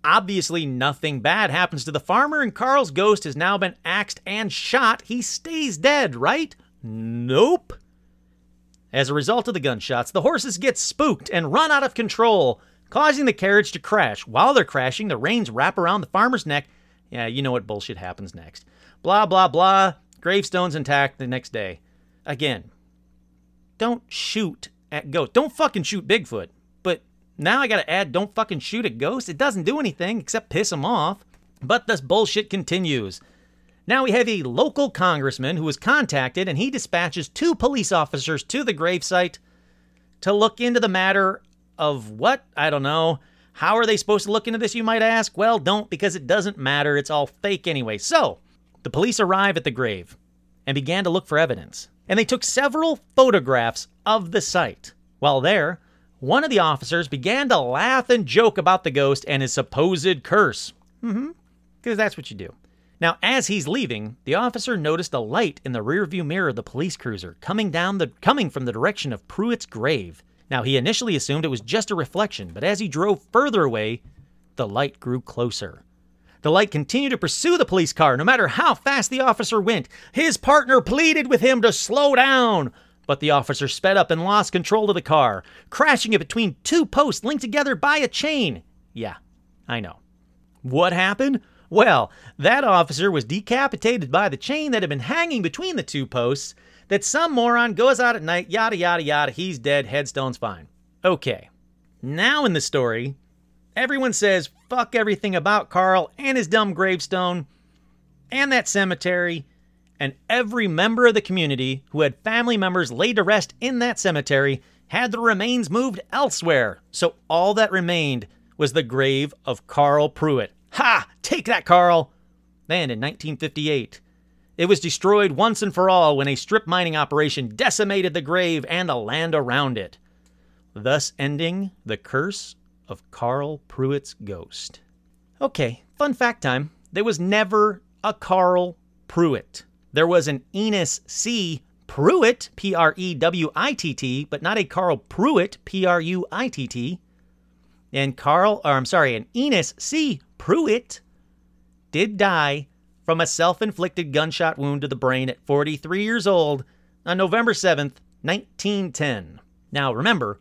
Obviously, nothing bad happens to the farmer, and Carl's ghost has now been axed and shot. He stays dead, right? Nope. As a result of the gunshots, the horses get spooked and run out of control, causing the carriage to crash. While they're crashing, the reins wrap around the farmer's neck. Yeah, you know what bullshit happens next. Blah, blah, blah. Gravestone's intact the next day. Again, don't shoot at ghosts. Don't fucking shoot Bigfoot. Now I gotta add don't fucking shoot at ghosts. It doesn't do anything except piss them off. But this bullshit continues. Now we have a local congressman who was contacted and he dispatches two police officers to the gravesite to look into the matter of what? I don't know. How are they supposed to look into this, you might ask? Well, don't because it doesn't matter. It's all fake anyway. So, the police arrive at the grave and began to look for evidence. And they took several photographs of the site. While there, one of the officers began to laugh and joke about the ghost and his supposed curse. Mm hmm. Because that's what you do. Now, as he's leaving, the officer noticed a light in the rearview mirror of the police cruiser coming down the coming from the direction of Pruitt's grave. Now, he initially assumed it was just a reflection, but as he drove further away, the light grew closer. The light continued to pursue the police car no matter how fast the officer went. His partner pleaded with him to slow down, but the officer sped up and lost control of the car, crashing it between two posts linked together by a chain. Yeah, I know. What happened? Well, that officer was decapitated by the chain that had been hanging between the two posts. That some moron goes out at night, yada, yada, yada, he's dead, headstone's fine. Okay. Now in the story, everyone says fuck everything about Carl and his dumb gravestone and that cemetery, and every member of the community who had family members laid to rest in that cemetery had the remains moved elsewhere. So all that remained was the grave of Carl Pruitt. Ha! Take that, Carl! Then in 1958, it was destroyed once and for all when a strip mining operation decimated the grave and the land around it, thus ending the curse of Carl Pruitt's ghost. Okay, fun fact time. There was never a Carl Pruitt. There was an Enos C. Prewitt, P R E W I T T, but not a Carl Pruitt, P R U I T T. And Carl, or I'm sorry, an Enos C. Prewitt did die from a self inflicted gunshot wound to the brain at 43 years old on November 7th, 1910. Now, remember,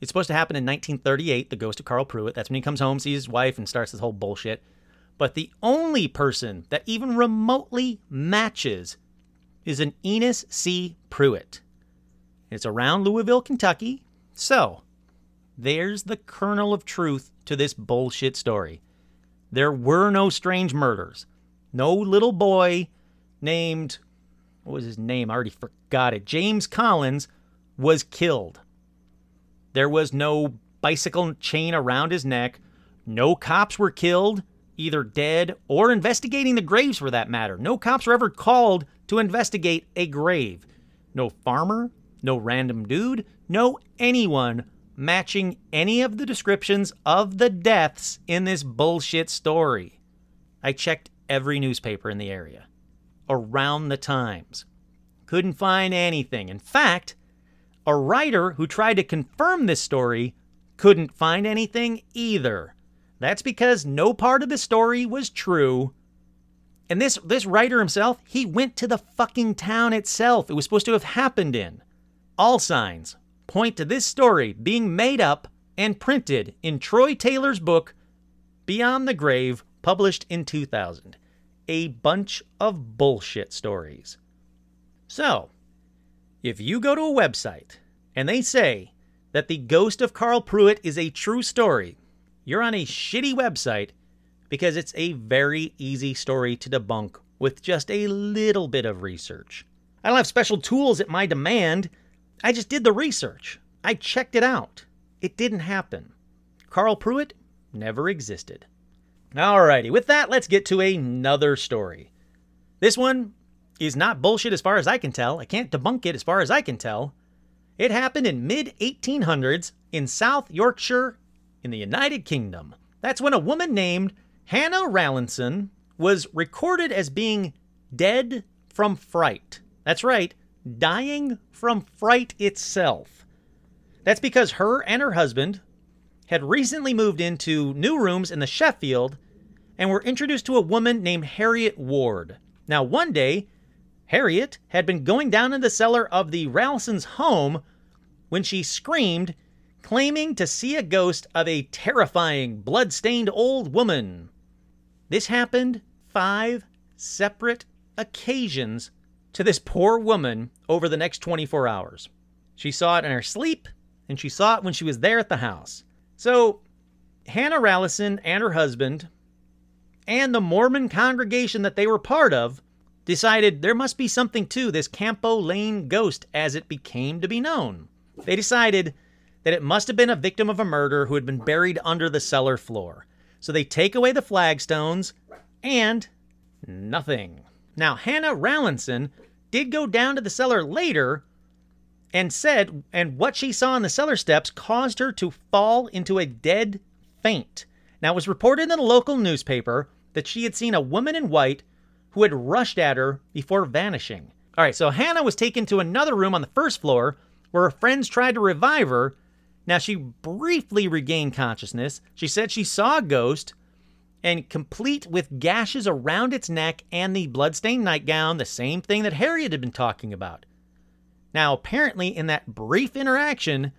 it's supposed to happen in 1938, the ghost of Carl Pruitt. That's when he comes home, sees his wife, and starts this whole bullshit. But the only person that even remotely matches is an Enos C. Prewitt. It's around Louisville, Kentucky. So, there's the kernel of truth to this bullshit story. There were no strange murders. No little boy named, what was his name? I already forgot it. James Collins was killed. There was no bicycle chain around his neck. No cops were killed, either dead or investigating the graves for that matter. No cops were ever called to investigate a grave. No farmer, no random dude, no anyone matching any of the descriptions of the deaths in this bullshit story. I checked every newspaper in the area, around the Times. Couldn't find anything. In fact, a writer who tried to confirm this story couldn't find anything either. That's because no part of the story was true. And this this writer himself, he went to the fucking town itself it was supposed to have happened in. All signs point to this story being made up and printed in Troy Taylor's book Beyond the Grave, published in 2000. A bunch of bullshit stories. So, if you go to a website and they say that the ghost of Carl Pruitt is a true story, you're on a shitty website because it's a very easy story to debunk with just a little bit of research. I don't have special tools at my demand. I just did the research. I checked it out. It didn't happen. Carl Pruitt never existed. Alrighty, with that, let's get to another story. This one is not bullshit as far as I can tell. I can't debunk it as far as I can tell. It happened in mid 1800s in South Yorkshire in the United Kingdom. That's when a woman named Hannah Rallinson was recorded as being dead from fright. That's right, dying from fright itself. That's because her and her husband had recently moved into new rooms in the Sheffield and were introduced to a woman named Harriet Ward. Now, one day, Harriet had been going down in the cellar of the Ralston's home when she screamed, claiming to see a ghost of a terrifying, blood-stained old woman. This happened five separate occasions to this poor woman over the next 24 hours. She saw it in her sleep, and she saw it when she was there at the house. So, Hannah Rallison and her husband, and the Mormon congregation that they were part of, decided there must be something to this Campo Lane ghost as it became to be known. They decided that it must have been a victim of a murder who had been buried under the cellar floor. So they take away the flagstones and nothing. Now, Hannah Rallinson did go down to the cellar later and said, and what she saw on the cellar steps caused her to fall into a dead faint. Now, it was reported in the local newspaper that she had seen a woman in white who had rushed at her before vanishing. All right, so Hannah was taken to another room on the first floor where her friends tried to revive her. Now, she briefly regained consciousness. She said she saw a ghost, and complete with gashes around its neck and the bloodstained nightgown, the same thing that Harriet had been talking about. Now, apparently, in that brief interaction,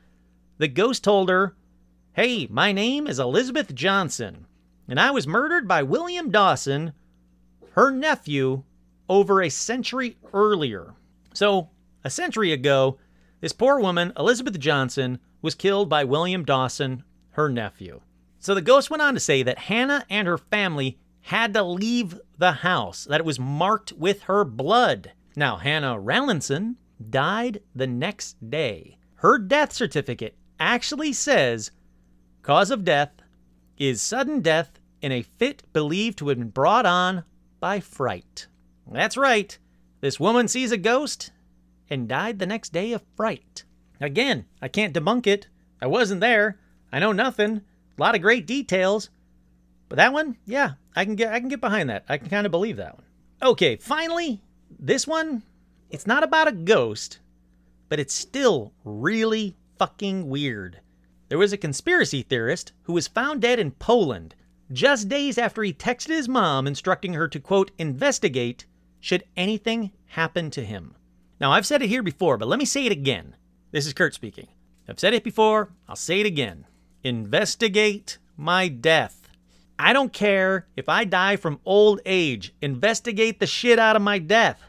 the ghost told her, Hey, my name is Elizabeth Johnson, and I was murdered by William Dawson, her nephew, over a century earlier. So, a century ago, this poor woman, Elizabeth Johnson, was killed by William Dawson, her nephew. So the ghost went on to say that Hannah and her family had to leave the house, that it was marked with her blood. Now, Hannah Rallinson died the next day. Her death certificate actually says cause of death is sudden death in a fit believed to have been brought on by fright. That's right. This woman sees a ghost and died the next day of fright. Again, I can't debunk it. I wasn't there. I know nothing. A lot of great details. But that one, yeah, I can get I can get behind that. I can kind of believe that one. Okay, finally, this one, it's not about a ghost, but it's still really fucking weird. There was a conspiracy theorist who was found dead in Poland just days after he texted his mom instructing her to quote investigate should anything happen to him. Now, I've said it here before, but let me say it again. This is Kurt speaking. I've said it before, I'll say it again. Investigate my death. I don't care if I die from old age. Investigate the shit out of my death.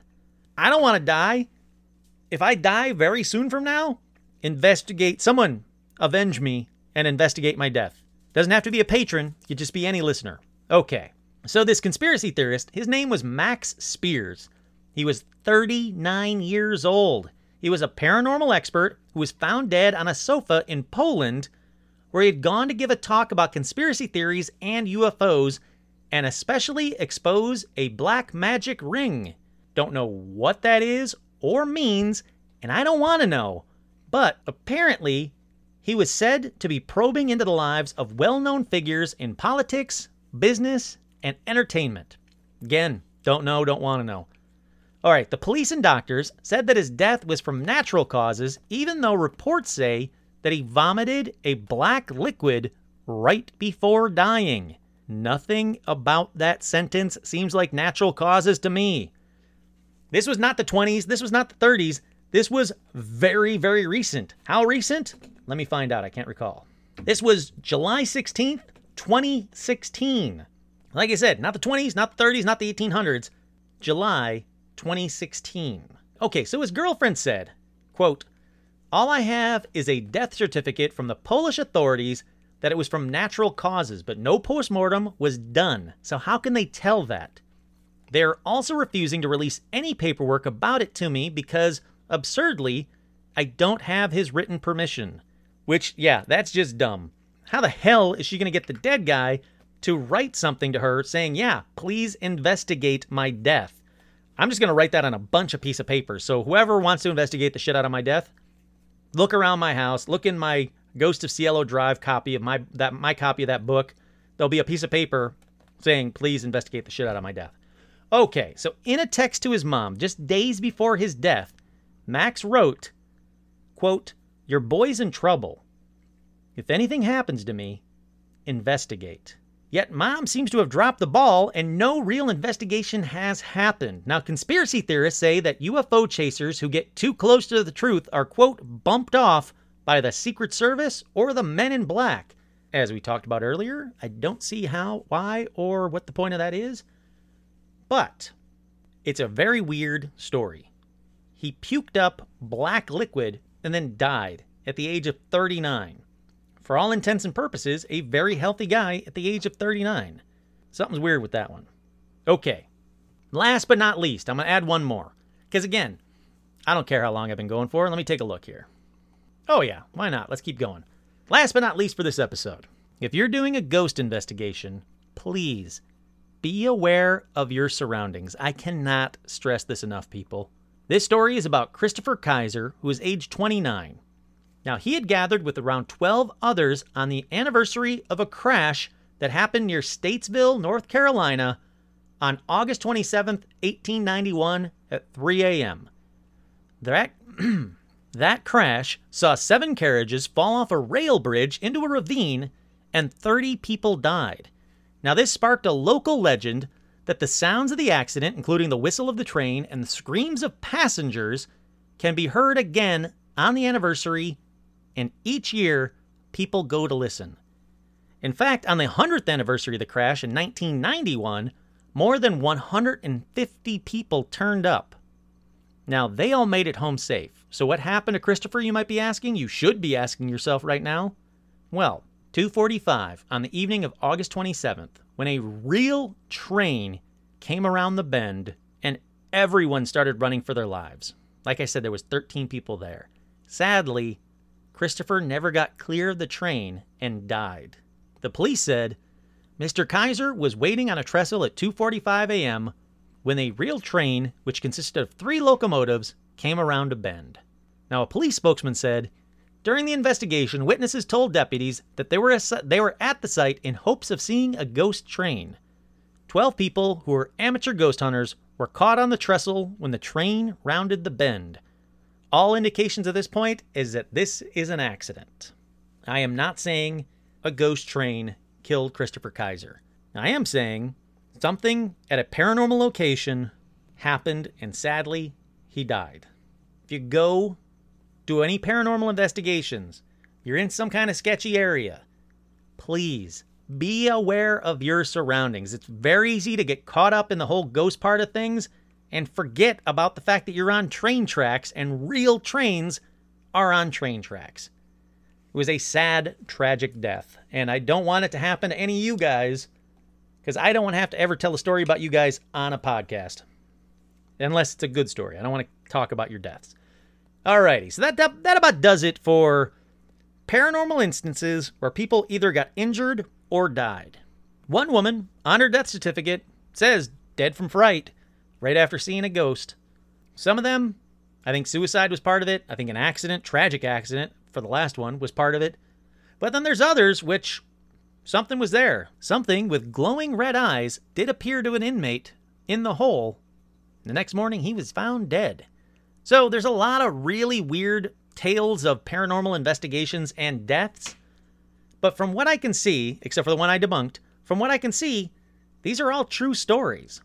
I don't want to die. If I die very soon from now, investigate, someone avenge me and investigate my death. Doesn't have to be a patron, could just be any listener. Okay. So, this conspiracy theorist, his name was Max Spiers. He was 39 years old. He was a paranormal expert who was found dead on a sofa in Poland where he had gone to give a talk about conspiracy theories and UFOs and especially expose a black magic ring. Don't know what that is or means, and I don't want to know. But apparently, he was said to be probing into the lives of well known figures in politics, business, and entertainment. Again, don't know, don't want to know. All right, the police and doctors said that his death was from natural causes, even though reports say that he vomited a black liquid right before dying. Nothing about that sentence seems like natural causes to me. This was not the 20s, this was not the 30s, this was very, very recent. How recent? Let me find out, I can't recall. This was July 16th, 2016. Like I said, not the 20s, not the 30s, not the 1800s. July 2016. Okay, so his girlfriend said, quote, all I have is a death certificate from the Polish authorities that it was from natural causes, but no postmortem was done. So how can they tell that? They are also refusing to release any paperwork about it to me because, absurdly, I don't have his written permission. Which, yeah, that's just dumb. How the hell is she going to get the dead guy to write something to her saying, yeah, please investigate my death? I'm just going to write that on a bunch of piece of paper. So whoever wants to investigate the shit out of my death, look around my house, look in my Ghost of Cielo Drive copy of my that my copy of that book. There'll be a piece of paper saying, "Please investigate the shit out of my death." Okay, so in a text to his mom just days before his death, Max wrote, quote, "Your boy's in trouble. If anything happens to me, investigate." Yet mom seems to have dropped the ball and no real investigation has happened. Now, conspiracy theorists say that UFO chasers who get too close to the truth are, quote, bumped off by the Secret Service or the Men in Black. As we talked about earlier, I don't see how, why, or what the point of that is. But it's a very weird story. He puked up black liquid and then died at the age of 39 for all intents and purposes, a very healthy guy at the age of 39. Something's weird with that one. Okay. Last but not least, I'm going to add one more. Because again, I don't care how long I've been going for. Let me take a look here. Oh, yeah, why not? Let's keep going. Last but not least for this episode, if you're doing a ghost investigation, please be aware of your surroundings. I cannot stress this enough, people. This story is about Christopher Kaiser, who is age 29. Now, he had gathered with around 12 others on the anniversary of a crash that happened near Statesville, North Carolina on August 27, 1891 at 3 a.m. That, that crash saw seven carriages fall off a rail bridge into a ravine and 30 people died. Now, this sparked a local legend that the sounds of the accident, including the whistle of the train and the screams of passengers, can be heard again on the anniversary and each year people go to listen. In fact, on the 100th anniversary of the crash in 1991, more than 150 people turned up. Now, they all made it home safe. So what happened to Christopher, you might be asking? You should be asking yourself right now. Well, 2:45 on the evening of August 27th, when a real train came around the bend and everyone started running for their lives. Like I said there was 13 people there. Sadly, Christopher never got clear of the train and died. The police said Mr. Kaiser was waiting on a trestle at 2:45 a.m. when a real train, which consisted of 3 locomotives, came around a bend. Now, a police spokesman said, during the investigation, witnesses told deputies that they were, they were at the site in hopes of seeing a ghost train. Twelve people who were amateur ghost hunters were caught on the trestle when the train rounded the bend. All indications at this point is that this is an accident. I am not saying a ghost train killed Christopher Kaiser. I am saying something at a paranormal location happened and sadly he died. If you go do any paranormal investigations, you're in some kind of sketchy area, please be aware of your surroundings. It's very easy to get caught up in the whole ghost part of things and forget about the fact that you're on train tracks and real trains are on train tracks. It was a sad, tragic death, and I don't want it to happen to any of you guys because I don't want to have to ever tell a story about you guys on a podcast. Unless it's a good story. I don't want to talk about your deaths. Alrighty, so that, that, that about does it for paranormal instances where people either got injured or died. One woman, on her death certificate, says dead from fright right after seeing a ghost. Some of them, I think suicide was part of it. I think an accident, tragic accident for the last one, was part of it. But then there's others which something was there. Something with glowing red eyes did appear to an inmate in the hole. The next morning, he was found dead. So there's a lot of really weird tales of paranormal investigations and deaths. But from what I can see, except for the one I debunked, from what I can see, these are all true stories.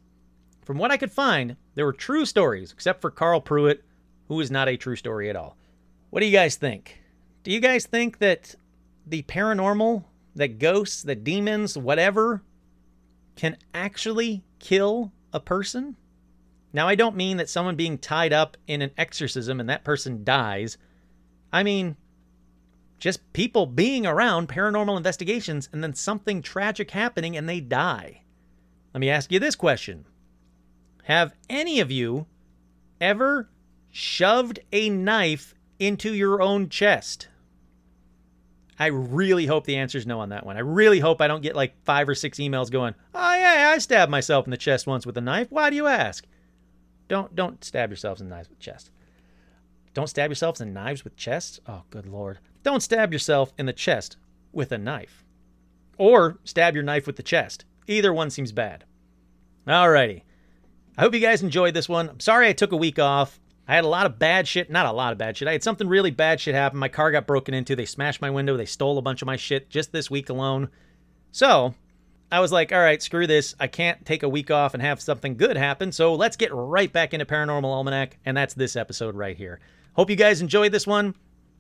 From what I could find, there were true stories, except for Carl Pruitt, who is not a true story at all. What do you guys think? Do you guys think that the paranormal, that ghosts, that demons, whatever, can actually kill a person? Now, I don't mean that someone being tied up in an exorcism and that person dies. I mean, just people being around paranormal investigations and then something tragic happening and they die. Let me ask you this question have any of you ever shoved a knife into your own chest? I really hope the answer is no on that one. I really hope I don't get like five or six emails going, oh, yeah, I stabbed myself in the chest once with a knife. Why do you ask? Don't don't stab yourselves in the knives with chest. Don't stab yourselves in knives with chests. Oh, good lord. Don't stab yourself in the chest with a knife. Or stab your knife with the chest. Either one seems bad. Alrighty. I hope you guys enjoyed this one. I'm sorry I took a week off. I had a lot of bad shit. Not a lot of bad shit. I had something really bad shit happen. My car got broken into. They smashed my window. They stole a bunch of my shit just this week alone. So I was like, all right, screw this. I can't take a week off and have something good happen. So let's get right back into Paranormal Almanac. And that's this episode right here. Hope you guys enjoyed this one.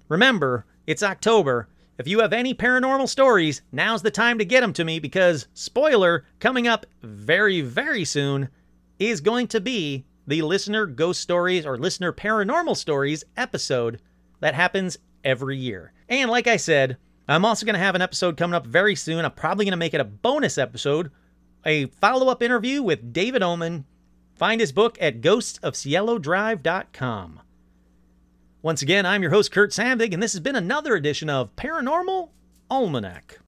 Remember, it's October. If you have any paranormal stories, now's the time to get them to me because, spoiler, coming up very, very soon is going to be the listener ghost stories or listener paranormal stories episode that happens every year. And like I said, I'm also going to have an episode coming up very soon. I'm probably going to make it a bonus episode, a follow up interview with David Oman. Find his book at ghostsofcielodrive.com. Once again, I'm your host, Kurt Sandvig, and this has been another edition of Paranormal Almanac.